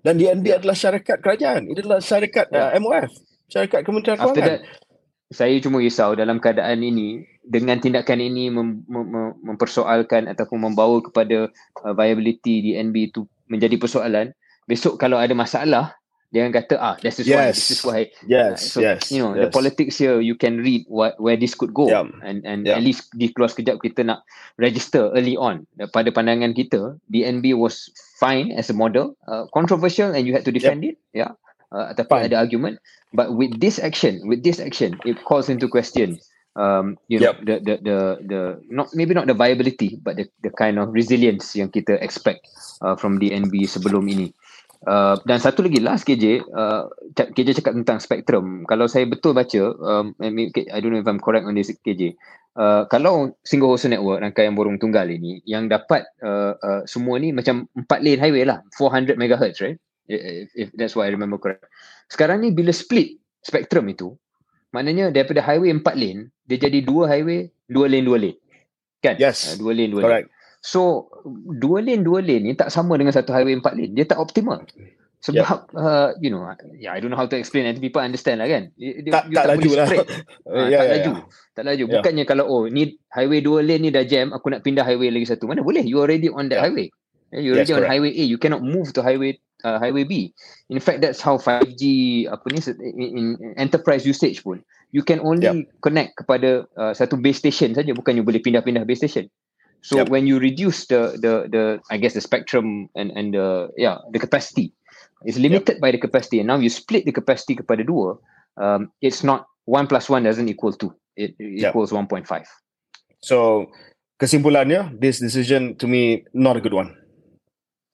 dan DNB yeah. adalah syarikat kerajaan ini adalah syarikat yeah. uh, MOF syarikat Kementerian After Kewangan that, saya cuma risau dalam keadaan ini dengan tindakan ini mem- mem- mempersoalkan ataupun membawa kepada uh, viability DNB itu menjadi persoalan besok kalau ada masalah jangan kata ah this is yes. why this is why yes uh, so yes. you know yes. the politics here you can read what where this could go yeah. and and yeah. at least di keluar sekejap kita nak register early on pada pandangan kita DNB was fine as a model. Uh, controversial and you had to defend yep. it yeah uh, tapi fine. ada argument. But with this action with this action it calls into question um you know the, the the the not maybe not the viability but the the kind of resilience yang kita expect uh, from DNB sebelum ini Uh, dan satu lagi last KJ uh, KJ cakap tentang spektrum. Kalau saya betul baca um, I don't know if I'm correct on this KJ uh, kalau single wholesale network rangkaian borong tunggal ini yang dapat uh, uh, semua ni macam 4 lane highway lah 400 MHz right? If, if that's what I remember correct. Sekarang ni bila split spektrum itu maknanya daripada highway 4 lane dia jadi dua highway dua lane dua lane. Kan? Yes. Uh, dua lane dua correct. lane So dua lane dua lane ni tak sama dengan satu highway empat lane. Dia tak optimal. Sebab yeah. uh, you know, yeah, I don't know how to explain and people understand lah kan. Dia, tak, tak, tak laju lah. uh, yeah, tak yeah, laju. Yeah. Tak laju. Yeah. Bukannya kalau oh ni highway dua lane ni dah jam, aku nak pindah highway lagi satu. Mana boleh? You already on that yeah. highway. You already yes, on correct. highway A. You cannot move to highway uh, highway B. In fact, that's how 5G apa ni in, in enterprise usage pun. You can only yeah. connect kepada uh, satu base station saja. Bukan you boleh pindah-pindah base station. So yep. when you reduce the the the I guess the spectrum and and the yeah the capacity, it's limited yep. by the capacity. And now you split the capacity kepada dua, um, it's not one plus one doesn't equal two. It, it yep. equals one point five. So kesimpulannya, this decision to me not a good one.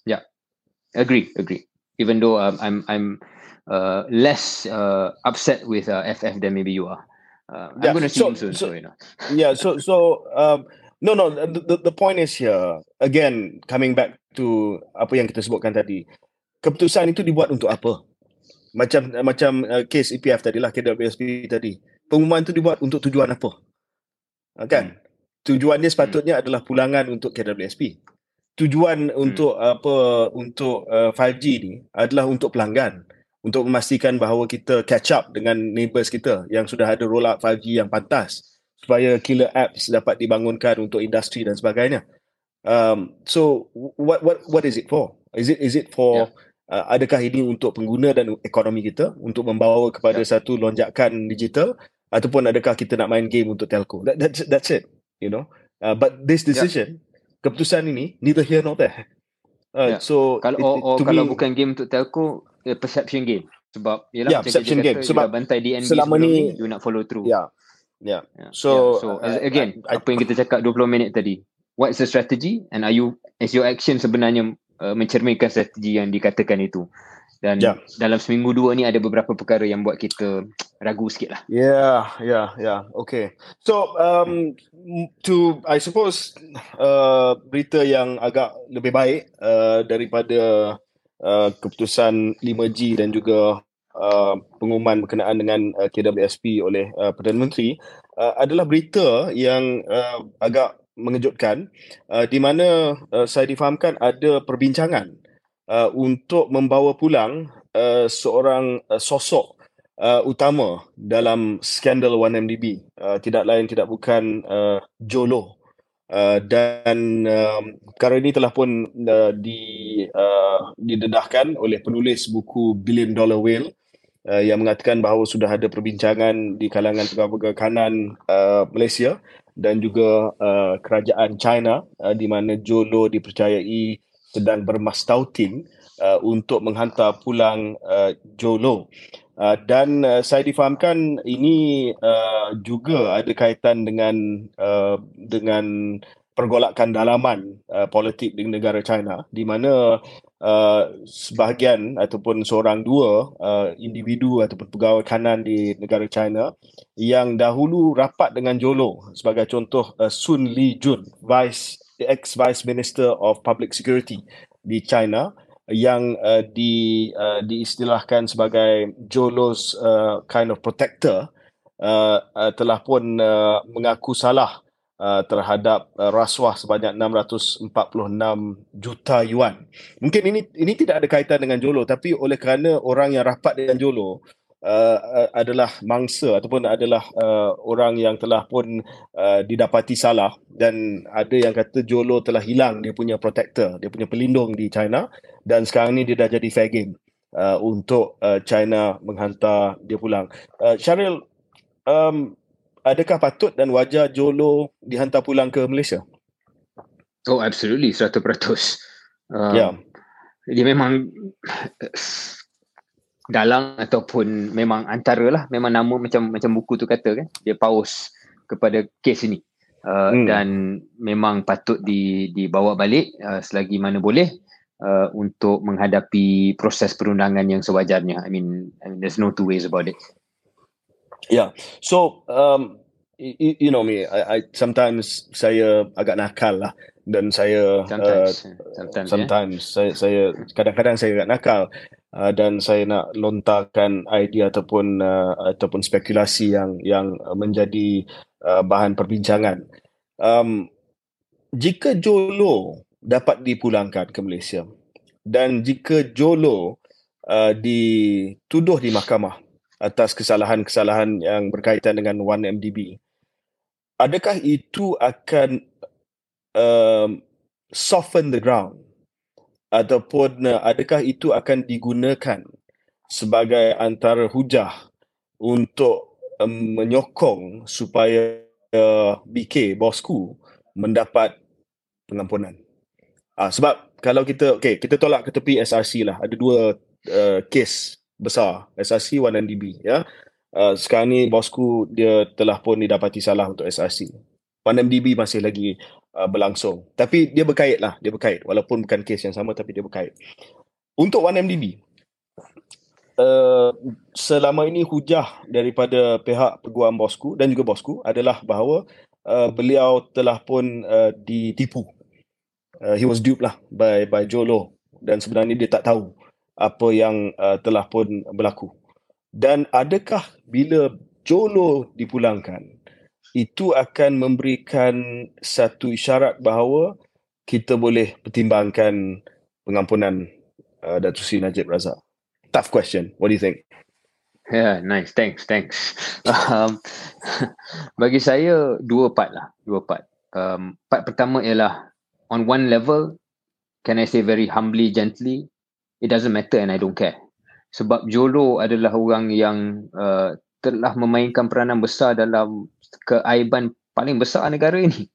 Yeah, agree, agree. Even though um, I'm I'm uh, less uh, upset with uh, FF than maybe you are. Uh, I'm yeah. going to see so, him soon, so, so you know. yeah, so so um, No, no. The, the, point is here. Again, coming back to apa yang kita sebutkan tadi. Keputusan itu dibuat untuk apa? Macam macam uh, case EPF tadi lah, KWSP tadi. Pengumuman itu dibuat untuk tujuan apa? Uh, kan? Tujuannya sepatutnya hmm. adalah pulangan untuk KWSP. Tujuan hmm. untuk apa untuk uh, 5G ni adalah untuk pelanggan untuk memastikan bahawa kita catch up dengan neighbours kita yang sudah ada roll out 5G yang pantas supaya killer apps dapat dibangunkan untuk industri dan sebagainya. Um, so what what what is it for? Is it is it for yeah. uh, adakah ini untuk pengguna dan ekonomi kita untuk membawa kepada yeah. satu lonjakan digital ataupun adakah kita nak main game untuk telco? That, that's that's it, you know. Uh, but this decision, yeah. keputusan ini neither here nor there. Uh, yeah. So kalau it, or, or kalau me, bukan game untuk telco, a perception game. Sebab yalah, yeah, perception game. Sebab bantai DNB selama ni, you nak follow through. Yeah. Yeah. yeah. So, yeah. so uh, again, I, I, apa yang kita cakap 20 minit tadi. What's the strategy and are you is your action sebenarnya uh, mencerminkan strategi yang dikatakan itu? Dan yeah. dalam seminggu dua ni ada beberapa perkara yang buat kita ragu sikit lah. Yeah, yeah, yeah. Okay. So, um, to, I suppose, uh, berita yang agak lebih baik uh, daripada uh, keputusan 5G dan juga uh, pengumuman berkenaan dengan uh, KWSP oleh uh, Perdana Menteri uh, adalah berita yang uh, agak mengejutkan uh, di mana uh, saya difahamkan ada perbincangan uh, untuk membawa pulang uh, seorang uh, sosok uh, utama dalam skandal 1MDB uh, tidak lain tidak bukan uh, Jolo. Uh, dan um, perkara ini telah pun uh, di, uh, didedahkan oleh penulis buku Billion Dollar Whale uh, yang mengatakan bahawa sudah ada perbincangan di kalangan pegawai-pegawai kanan uh, Malaysia dan juga uh, kerajaan China uh, di mana Jolo dipercayai sedang bermastautin uh, untuk menghantar pulang uh, Jolo. Uh, dan uh, saya difahamkan ini uh, juga ada kaitan dengan uh, dengan pergolakan dalaman uh, politik di negara China di mana uh, sebahagian ataupun seorang dua uh, individu ataupun pegawai kanan di negara China yang dahulu rapat dengan Jolo sebagai contoh uh, Sun Li Jun vice ex vice minister of public security di China yang uh, di uh, diistilahkan sebagai Jolo's uh, kind of protector uh, uh, telah pun uh, mengaku salah uh, terhadap uh, rasuah sebanyak 646 juta yuan. Mungkin ini ini tidak ada kaitan dengan Jolo tapi oleh kerana orang yang rapat dengan Jolo uh, uh, adalah mangsa ataupun adalah uh, orang yang telah pun uh, didapati salah dan ada yang kata Jolo telah hilang dia punya protector, dia punya pelindung di China dan sekarang ni dia dah jadi fair game uh, untuk uh, China menghantar dia pulang. Uh, Syaril um, adakah patut dan wajar Jolo dihantar pulang ke Malaysia? Oh, absolutely, 100%. Uh, ya. Dia memang dalang ataupun memang antara lah memang nama macam macam buku tu kata kan dia paus kepada kes ini uh, hmm. dan memang patut di dibawa balik uh, selagi mana boleh uh, untuk menghadapi proses perundangan yang sewajarnya i mean, I mean there's no two ways about it Yeah. So, um, you, you know me, I, I sometimes saya agak nakal lah dan saya sometimes, uh, sometimes, sometimes yeah. saya saya kadang-kadang saya agak nakal uh, dan saya nak lontarkan idea ataupun uh, ataupun spekulasi yang yang menjadi uh, bahan perbincangan. Um, jika Jolo dapat dipulangkan ke Malaysia dan jika Jolo uh, dituduh di mahkamah atas kesalahan-kesalahan yang berkaitan dengan 1MDB. Adakah itu akan um, soften the ground ataupun uh, adakah itu akan digunakan sebagai antara hujah untuk um, menyokong supaya uh, BK bosku mendapat pengampunan. Ah sebab kalau kita okey kita tolak ke tepi SRC lah ada dua uh, kes besar SRC 1MDB ya. Uh, sekarang ni bosku dia telah pun didapati salah untuk SRC. 1MDB masih lagi uh, berlangsung. Tapi dia berkait lah, dia berkait. Walaupun bukan kes yang sama tapi dia berkait. Untuk 1MDB, uh, selama ini hujah daripada pihak peguam bosku dan juga bosku adalah bahawa uh, beliau telah pun uh, ditipu. Uh, he was duped lah by by Jolo dan sebenarnya dia tak tahu apa yang uh, telah pun berlaku. Dan adakah bila Jolo dipulangkan, itu akan memberikan satu isyarat bahawa kita boleh pertimbangkan pengampunan uh, Datuk Seri Najib Razak? Tough question. What do you think? Yeah, nice. Thanks, thanks. Um, bagi saya, dua part lah. Dua part. Um, part pertama ialah on one level, can I say very humbly, gently, it doesn't matter and I don't care. Sebab Jolo adalah orang yang uh, telah memainkan peranan besar dalam keaiban paling besar negara ini.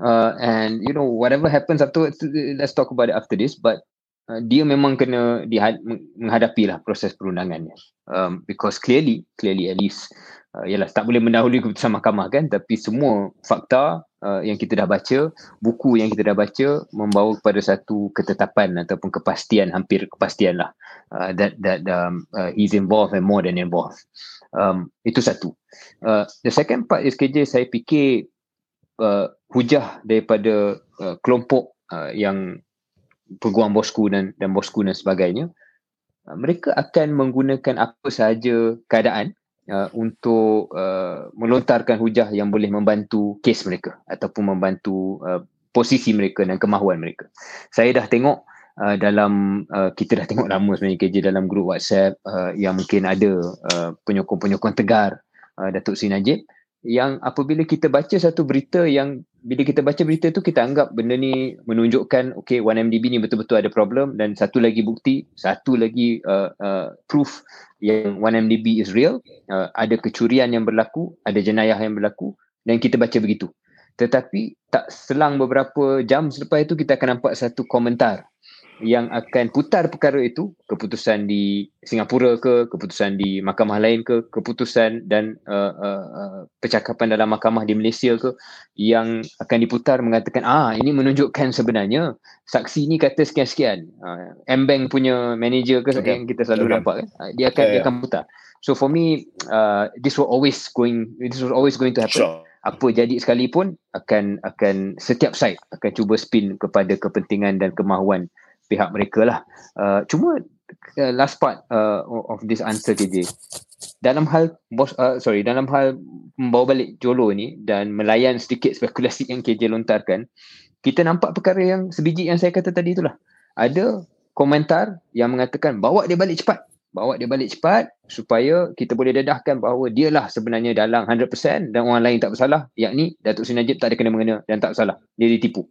Uh, and you know whatever happens afterwards, let's talk about it after this. But uh, dia memang kena dihad- menghadapi lah proses perundangannya. Um, because clearly, clearly at least, uh, yalah tak boleh mendahului keputusan mahkamah kan. Tapi semua fakta uh, yang kita dah baca, buku yang kita dah baca membawa kepada satu ketetapan ataupun kepastian hampir kepastian lah uh, that that um, uh, he's involved and more than involved. Um, itu satu. Uh, the second part is KJ saya fikir uh, hujah daripada uh, kelompok uh, yang peguam bosku dan dan bosku dan sebagainya uh, mereka akan menggunakan apa sahaja keadaan uh, untuk uh, melontarkan hujah yang boleh membantu kes mereka ataupun membantu uh, posisi mereka dan kemahuan mereka. Saya dah tengok uh, dalam uh, kita dah tengok lama sebenarnya KJ dalam grup WhatsApp uh, yang mungkin ada uh, penyokong-penyokong tegar uh, Datuk Sri Najib yang apabila kita baca satu berita yang bila kita baca berita tu kita anggap benda ni menunjukkan okay 1MDB ni betul-betul ada problem dan satu lagi bukti satu lagi uh, uh, proof yang 1MDB is real. Uh, ada kecurian yang berlaku ada jenayah yang berlaku dan kita baca begitu. Tetapi tak selang beberapa jam selepas itu kita akan nampak satu komentar yang akan putar perkara itu keputusan di Singapura ke keputusan di mahkamah lain ke keputusan dan uh, uh, uh, percakapan dalam mahkamah di Malaysia ke yang akan diputar mengatakan ah ini menunjukkan sebenarnya saksi ni kata sekian-sekian. Uh, M-Bank punya manager ke okay. yang kita selalu okay. nampak kan uh, dia akan yeah, dia akan putar. So for me uh, this will always going this will always going to happen. Sure. Apa jadi sekalipun akan akan setiap side akan cuba spin kepada kepentingan dan kemahuan pihak mereka lah. Uh, cuma uh, last part uh, of this answer KJ. Dalam hal bos uh, sorry dalam hal membawa balik Jolo ni dan melayan sedikit spekulasi yang KJ lontarkan, kita nampak perkara yang sebiji yang saya kata tadi itulah. Ada komentar yang mengatakan bawa dia balik cepat. Bawa dia balik cepat supaya kita boleh dedahkan bahawa dialah sebenarnya dalang 100% dan orang lain tak bersalah. Yakni Datuk Seri Najib tak ada kena-mengena dan tak bersalah. Dia ditipu.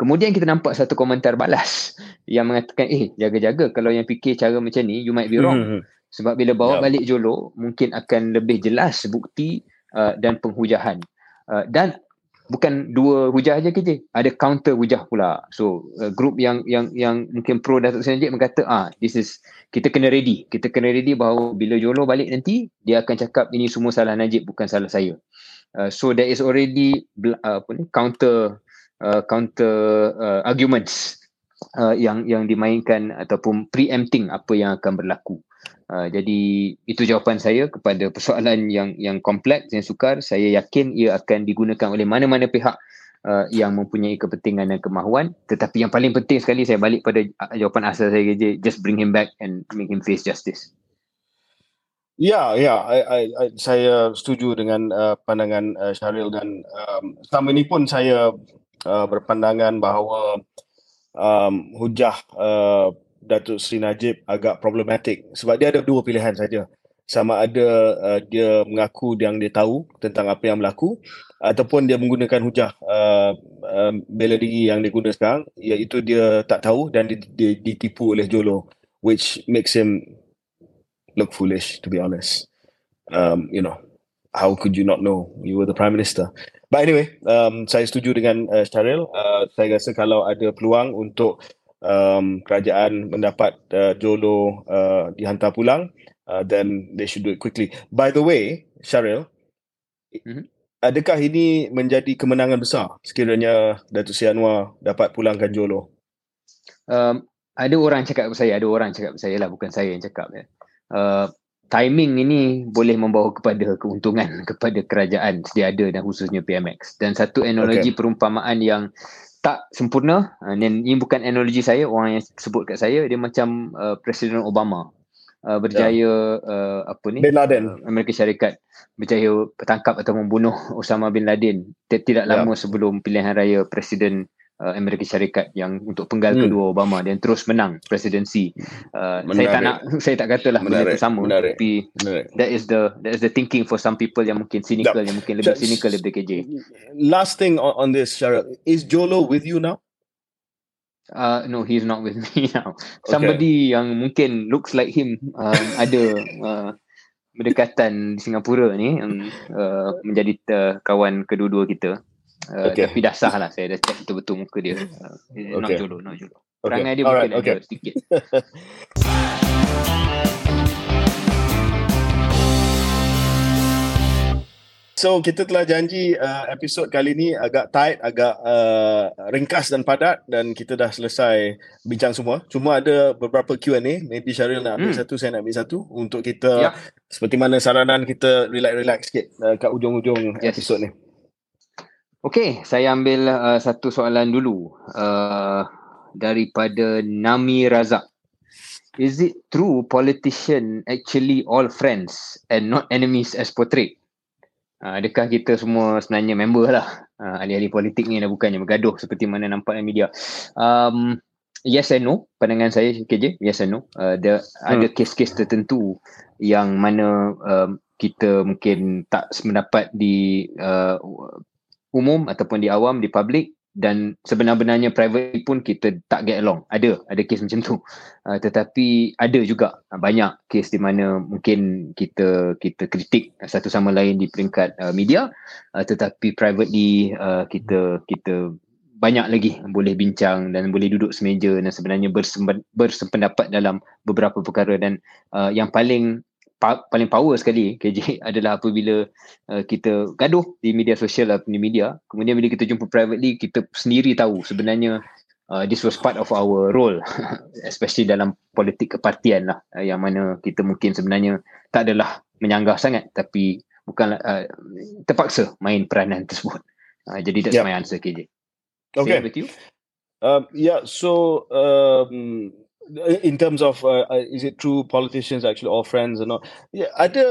Kemudian kita nampak satu komentar balas yang mengatakan eh jaga-jaga kalau yang fikir cara macam ni you might be wrong. Hmm. Sebab bila bawa yep. balik Jolo mungkin akan lebih jelas bukti uh, dan penghujahan. Uh, dan bukan dua hujah aja kerja, ada counter hujah pula. So uh, group yang yang yang mungkin pro Datuk Seri Najib berkata ah this is kita kena ready. Kita kena ready bahawa bila Jolo balik nanti dia akan cakap ini semua salah Najib bukan salah saya. Uh, so there is already uh, apa ni counter uh, counter uh, arguments uh, yang yang dimainkan ataupun preempting apa yang akan berlaku. Uh, jadi itu jawapan saya kepada persoalan yang yang kompleks yang sukar. Saya yakin ia akan digunakan oleh mana-mana pihak uh, yang mempunyai kepentingan dan kemahuan. Tetapi yang paling penting sekali saya balik pada jawapan asal saya je, just bring him back and make him face justice. Ya, ya, I, I, I, saya setuju dengan uh, pandangan uh, Syaril dan um, selama ini pun saya uh, berpandangan bahawa um, hujah uh, Datuk Seri Najib agak problematik. Sebab dia ada dua pilihan saja. Sama ada uh, dia mengaku yang dia tahu tentang apa yang berlaku ataupun dia menggunakan hujah uh, uh, bela diri yang dia guna sekarang. Iaitu dia tak tahu dan ditipu oleh Jolo which makes him look foolish to be honest. Um, you know how could you not know? You were the prime minister But anyway, um, saya setuju dengan uh, Syaril. Uh, saya rasa kalau ada peluang untuk um, kerajaan mendapat uh, Jolo uh, dihantar pulang, uh, then they should do it quickly. By the way, Syaril, mm-hmm. adakah ini menjadi kemenangan besar sekiranya Datuk Seri Anwar dapat pulangkan Jolo? Um, ada orang cakap saya, ada orang cakap saya lah, bukan saya yang cakap. Ya. Uh, timing ini boleh membawa kepada keuntungan kepada kerajaan sedia ada dan khususnya PMX. Dan satu analogi okay. perumpamaan yang tak sempurna uh, dan ini bukan analogi saya orang yang sebut kat saya dia macam uh, Presiden Obama uh, berjaya yeah. uh, apa ni Bin Laden Amerika Syarikat berjaya bertangkap atau membunuh Osama bin Laden tidak lama yeah. sebelum pilihan raya presiden uh, Amerika Syarikat yang untuk penggal hmm. kedua Obama dan terus menang presidensi. Uh, saya tak nak saya tak katalah benda itu sama Menarik. tapi Menarik. that is the that is the thinking for some people yang mungkin cynical yang mungkin lebih cynical daripada KJ. Last thing on, on this Sharat, is Jolo with you now? Uh, no, he's not with me now. Okay. Somebody yang mungkin looks like him um, ada uh, berdekatan di Singapura ni yang uh, menjadi uh, kawan kedua-dua kita. Uh, okay. Tapi dah sah lah Saya dah check betul-betul muka dia uh, okay. Nak jolo Nak jolo Perangai okay. dia Alright, mungkin okay. ada sedikit So kita telah janji uh, episod kali ni agak tight, agak uh, ringkas dan padat dan kita dah selesai bincang semua. Cuma ada beberapa Q&A, maybe Syaril nak ambil hmm. satu, saya nak ambil satu untuk kita ya. seperti mana saranan kita relax-relax sikit uh, kat ujung-ujung yes. episod ni. Okey, saya ambil uh, satu soalan dulu uh, daripada Nami Razak. Is it true politician actually all friends and not enemies as portrayed? Uh, adakah kita semua sebenarnya member lah uh, ahli-ahli politik ni dah bukannya bergaduh seperti mana nampak dalam media. Um, yes and no, pandangan saya KJ, yes and no. Uh, the, hmm. Ada kes-kes tertentu yang mana um, kita mungkin tak sependapat di uh, umum ataupun di awam di public dan sebenar-benarnya private pun kita tak get along. Ada ada kes macam tu. Uh, tetapi ada juga uh, banyak kes di mana mungkin kita kita kritik satu sama lain di peringkat uh, media. Uh, tetapi privately uh, kita kita banyak lagi boleh bincang dan boleh duduk semeja dan sebenarnya bersependapat dalam beberapa perkara. Dan uh, yang paling pa- paling power sekali KJ adalah apabila uh, kita gaduh di media sosial atau di media kemudian bila kita jumpa privately kita sendiri tahu sebenarnya uh, this was part of our role especially dalam politik kepartian lah uh, yang mana kita mungkin sebenarnya tak adalah menyanggah sangat tapi bukanlah uh, terpaksa main peranan tersebut uh, jadi that's yeah. my answer KJ Okay. with you. Um, yeah, so um, in terms of uh, uh, is it true politicians actually all friends or not? Yeah, ada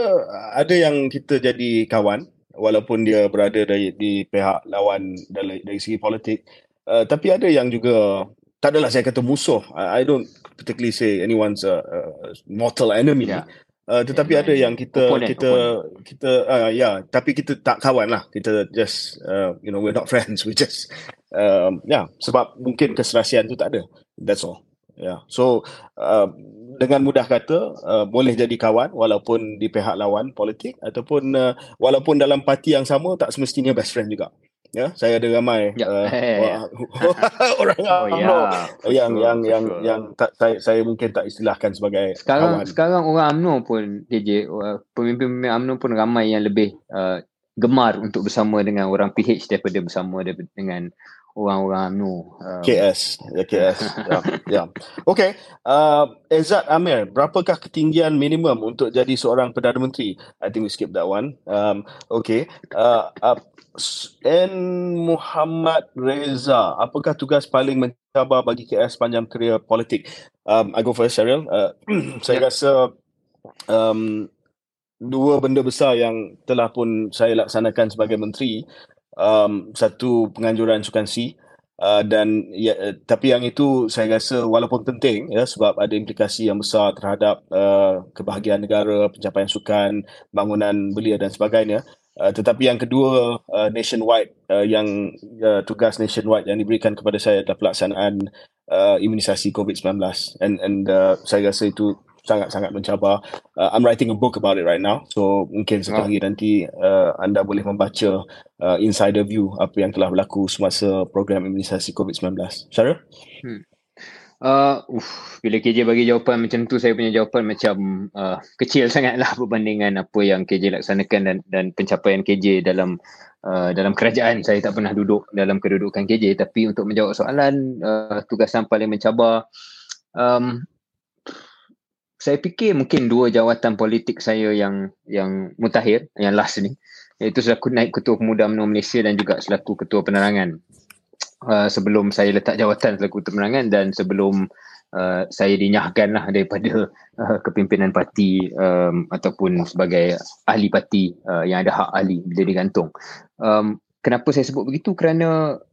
ada yang kita jadi kawan walaupun dia berada dari di pihak lawan dari dari segi politik. Uh, tapi ada yang juga tak adalah saya kata musuh. I, I don't particularly say anyone's a, a mortal enemy. Yeah. Uh, tetapi yeah, ada yang kita opponent, kita opponent. kita uh, ya yeah, tapi kita tak kawan lah kita just uh, you know we're not friends we just um, yeah, sebab mungkin keserasian tu tak ada that's all ya yeah. so uh, dengan mudah kata uh, boleh jadi kawan walaupun di pihak lawan politik ataupun uh, walaupun dalam parti yang sama tak semestinya best friend juga ya saya ada ramai ya. uh, orang oh, yang sure, yang yang sure. yang tak saya saya mungkin tak istilahkan sebagai sekarang kawan. sekarang orang UMNO pun DJ uh, pemimpin-pemimpin pun ramai yang lebih uh, gemar untuk bersama dengan orang PH daripada bersama dengan orang-orang UMNO um, KS ya KS ya ya okey uh, Ezat Amir berapakah ketinggian minimum untuk jadi seorang perdana menteri i think we skip that one um okey uh, uh, N. Muhammad Reza, apakah tugas paling mencabar bagi KS sepanjang kerjaya politik? Um, I go first, Cheryl. Uh, saya yeah. rasa um, dua benda besar yang telah pun saya laksanakan sebagai menteri. Um, satu, penganjuran sukan C. Uh, dan ya, tapi yang itu saya rasa walaupun penting ya sebab ada implikasi yang besar terhadap uh, kebahagiaan negara, pencapaian sukan, bangunan belia dan sebagainya. Uh, tetapi yang kedua uh, nationwide uh, yang uh, tugas nationwide yang diberikan kepada saya adalah pelaksanaan uh, imunisasi COVID-19 and and uh, saya rasa itu sangat-sangat mencabar. Uh, I'm writing a book about it right now. So mungkin satu hari nanti uh, anda boleh membaca uh, insider view apa yang telah berlaku semasa program imunisasi COVID-19. Syarul? Hmm. Uh, bila KJ bagi jawapan macam tu saya punya jawapan macam uh, kecil sangatlah berbandingan apa yang KJ laksanakan dan dan pencapaian KJ dalam uh, dalam kerajaan saya tak pernah duduk dalam kedudukan KJ tapi untuk menjawab soalan uh, tugasan paling mencabar um, saya fikir mungkin dua jawatan politik saya yang yang mutakhir yang last ni iaitu selaku naik ketua pemuda UMNO Malaysia dan juga selaku ketua penerangan Uh, sebelum saya letak jawatan selaku penerangan dan sebelum uh, saya dinyahkan lah daripada uh, kepimpinan parti um, ataupun sebagai ahli parti uh, yang ada hak ahli bila digantung. Um, kenapa saya sebut begitu? Kerana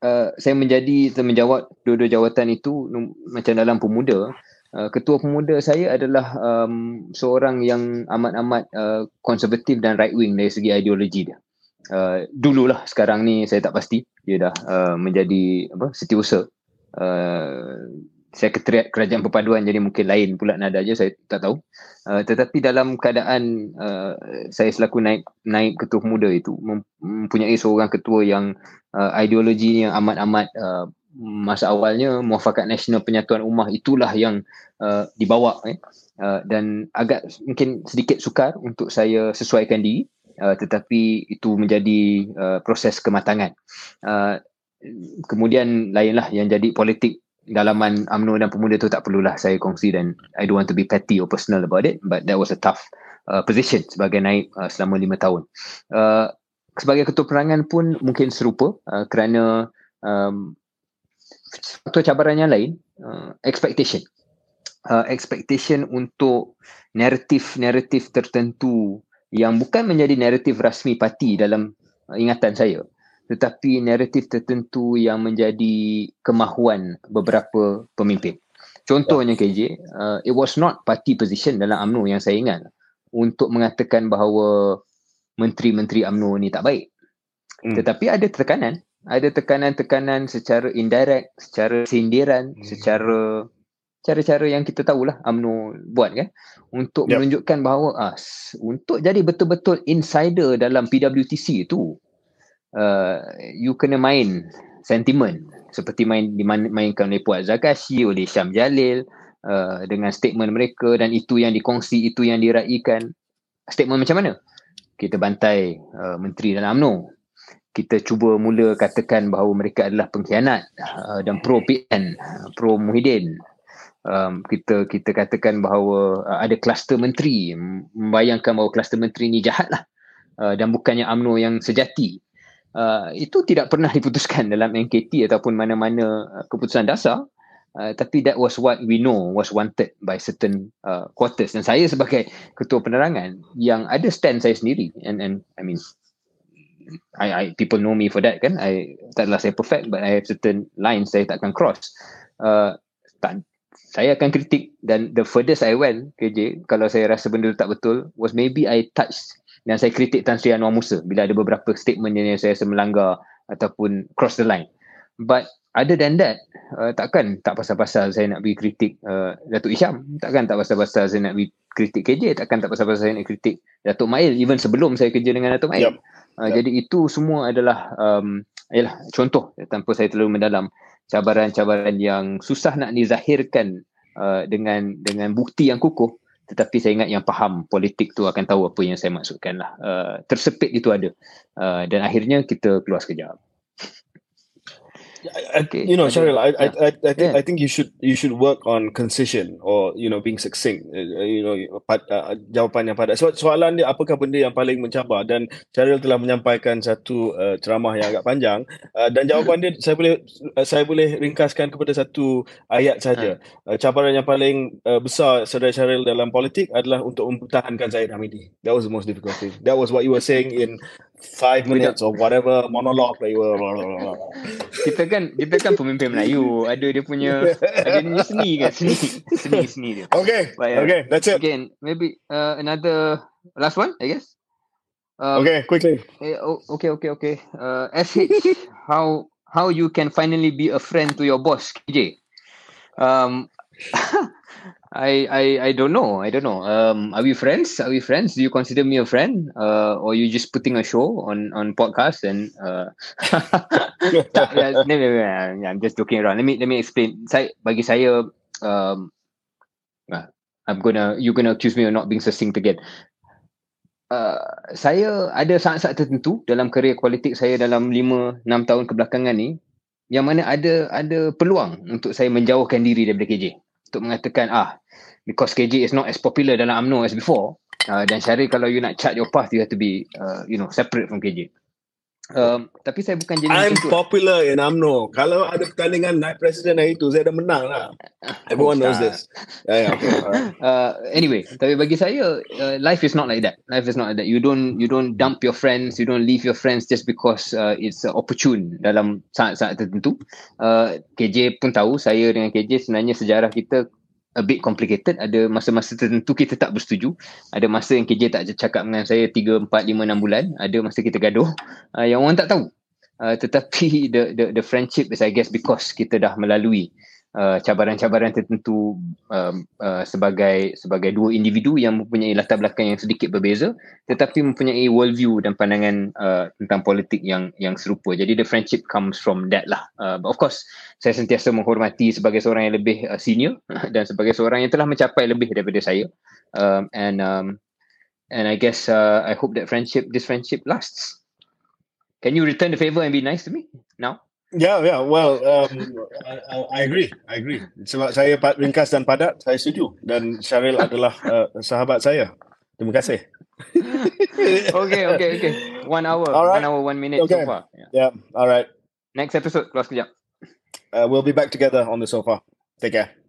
uh, saya menjadi menjawab dua-dua jawatan itu macam dalam pemuda. Uh, ketua pemuda saya adalah um, seorang yang amat-amat uh, konservatif dan right wing dari segi ideologi dia. Uh, dululah sekarang ni saya tak pasti. Dia dah uh, menjadi apa setiausaha. Uh, sekretariat kerajaan perpaduan jadi mungkin lain pula nada je saya tak tahu. Uh, tetapi dalam keadaan uh, saya selaku naik naik ketua pemuda itu mempunyai seorang ketua yang uh, ideologinya amat-amat uh, masa awalnya muafakat nasional penyatuan ummah itulah yang uh, dibawa eh. uh, dan agak mungkin sedikit sukar untuk saya sesuaikan diri uh, tetapi itu menjadi uh, proses kematangan. Uh, kemudian lainlah yang jadi politik dalaman UMNO dan pemuda itu tak perlulah saya kongsi dan I don't want to be petty or personal about it but that was a tough uh, position sebagai naib uh, selama lima tahun. Uh, sebagai ketua perangan pun mungkin serupa uh, kerana um, satu cabaran yang lain uh, expectation. Uh, expectation untuk naratif-naratif tertentu yang bukan menjadi naratif rasmi parti dalam uh, ingatan saya tetapi naratif tertentu yang menjadi kemahuan beberapa pemimpin. Contohnya KJ, uh, it was not party position dalam UMNO yang saya ingat. untuk mengatakan bahawa menteri-menteri UMNO ni tak baik. Hmm. Tetapi ada tekanan, ada tekanan-tekanan secara indirect, secara sindiran, hmm. secara cara-cara yang kita tahulah UMNO buat kan untuk yep. menunjukkan bahawa ah, untuk jadi betul-betul insider dalam PWTC itu uh, you kena main sentiment seperti main dimainkan oleh Puan Zakashi, oleh Syam Jalil uh, dengan statement mereka dan itu yang dikongsi, itu yang diraikan. Statement macam mana? Kita bantai uh, menteri dalam UMNO. Kita cuba mula katakan bahawa mereka adalah pengkhianat uh, dan pro PN, pro Muhyiddin. Um, kita kita katakan bahawa uh, ada kluster menteri. Membayangkan bahawa kluster menteri ni jahatlah uh, dan bukannya UMNO yang sejati. Uh, itu tidak pernah diputuskan dalam NKT ataupun mana-mana uh, keputusan dasar. Uh, tapi that was what we know was wanted by certain uh, quarters. Dan saya sebagai ketua penerangan yang ada stand saya sendiri. And and I mean I, I people know me for that kan I taklah saya perfect but I have certain lines saya takkan cross uh, tak, saya akan kritik dan the furthest I went KJ kalau saya rasa benda tak betul was maybe I touch dan saya kritik Tan Sri Anwar Musa bila ada beberapa statement yang saya rasa melanggar ataupun cross the line. But other than that, uh, takkan tak pasal-pasal saya nak pergi kritik uh, Datuk Isham. Takkan tak pasal-pasal saya nak pergi kritik KJ. Takkan tak pasal-pasal saya nak kritik Datuk Mail. Even sebelum saya kerja dengan Datuk Mail. Yep. Uh, yep. Jadi itu semua adalah um, yalah, contoh tanpa saya terlalu mendalam cabaran-cabaran yang susah nak dizahirkan uh, dengan dengan bukti yang kukuh tetapi saya ingat yang faham politik tu akan tahu apa yang saya maksudkan lah. Uh, tersepit itu ada. Uh, dan akhirnya kita keluar sekejap. Okay. You know, Cheryl, I, I, I, I think, yeah. I think you should, you should work on concision or you know being succinct. Uh, you know, pad, uh, jawapan yang padat. So, soalan dia, apakah benda yang paling mencabar? Dan Cheryl telah menyampaikan satu uh, ceramah yang agak panjang. Uh, dan jawapan dia, saya boleh, uh, saya boleh ringkaskan kepada satu ayat saja. Uh. Uh, cabaran yang paling uh, besar saudara Cheryl dalam politik adalah untuk mempertahankan Zaid Hamidi. That was the most difficult thing. That was what you were saying in five minutes or whatever monologue that you were. kita kan kita kan pemimpin Melayu. Ada dia punya ada dia seni kan seni. Seni seni dia. Okay But, uh, okay that's it. Again maybe uh, another last one I guess? Um, okay quickly. eh, oh, okay okay okay. Uh, SH how how you can finally be a friend to your boss KJ um I I I don't know. I don't know. Um, are we friends? Are we friends? Do you consider me a friend? Uh, or you just putting a show on on podcast and uh, no, no, no, no, I'm just joking around. Let me let me explain. Saya bagi saya, um, I'm gonna you gonna accuse me of not being succinct again. Uh, saya ada saat-saat tertentu dalam kerjaya politik saya dalam 5 6 tahun kebelakangan ni yang mana ada ada peluang untuk saya menjauhkan diri daripada KJ untuk mengatakan ah because KJ is not as popular dalam UMNO as before uh, dan Syaril kalau you nak chart your path you have to be uh, you know separate from KJ Um, tapi saya bukan jadi I'm popular in UMNO. Kalau ada pertandingan naik presiden hari itu, saya dah menang lah. Everyone knows this. Yeah, yeah, uh, anyway, tapi bagi saya, uh, life is not like that. Life is not like that. You don't you don't dump your friends, you don't leave your friends just because uh, it's uh, opportune dalam saat-saat tertentu. Uh, KJ pun tahu, saya dengan KJ sebenarnya sejarah kita a bit complicated. Ada masa-masa tertentu kita tak bersetuju. Ada masa yang KJ tak cakap dengan saya 3 4 5 6 bulan. Ada masa kita gaduh. Uh, yang orang tak tahu. Uh, tetapi the the the friendship is i guess because kita dah melalui Uh, cabaran-cabaran tertentu uh, uh, sebagai sebagai dua individu yang mempunyai latar belakang yang sedikit berbeza tetapi mempunyai worldview dan pandangan uh, tentang politik yang yang serupa. Jadi the friendship comes from that lah. Uh, but of course saya sentiasa menghormati sebagai seorang yang lebih uh, senior dan sebagai seorang yang telah mencapai lebih daripada saya. Um, and um, and I guess uh, I hope that friendship this friendship lasts. Can you return the favor and be nice to me? Now Yeah, yeah. Well, um, I, I agree. I agree. Sebab saya ringkas dan padat, saya setuju. Dan Syaril adalah uh, sahabat saya. Terima kasih. okay, okay, okay. One hour. All right. One hour, one minute okay. so far. Yeah. yeah. All right. Next episode, keluar sekejap. Uh, we'll be back together on the sofa. Take care.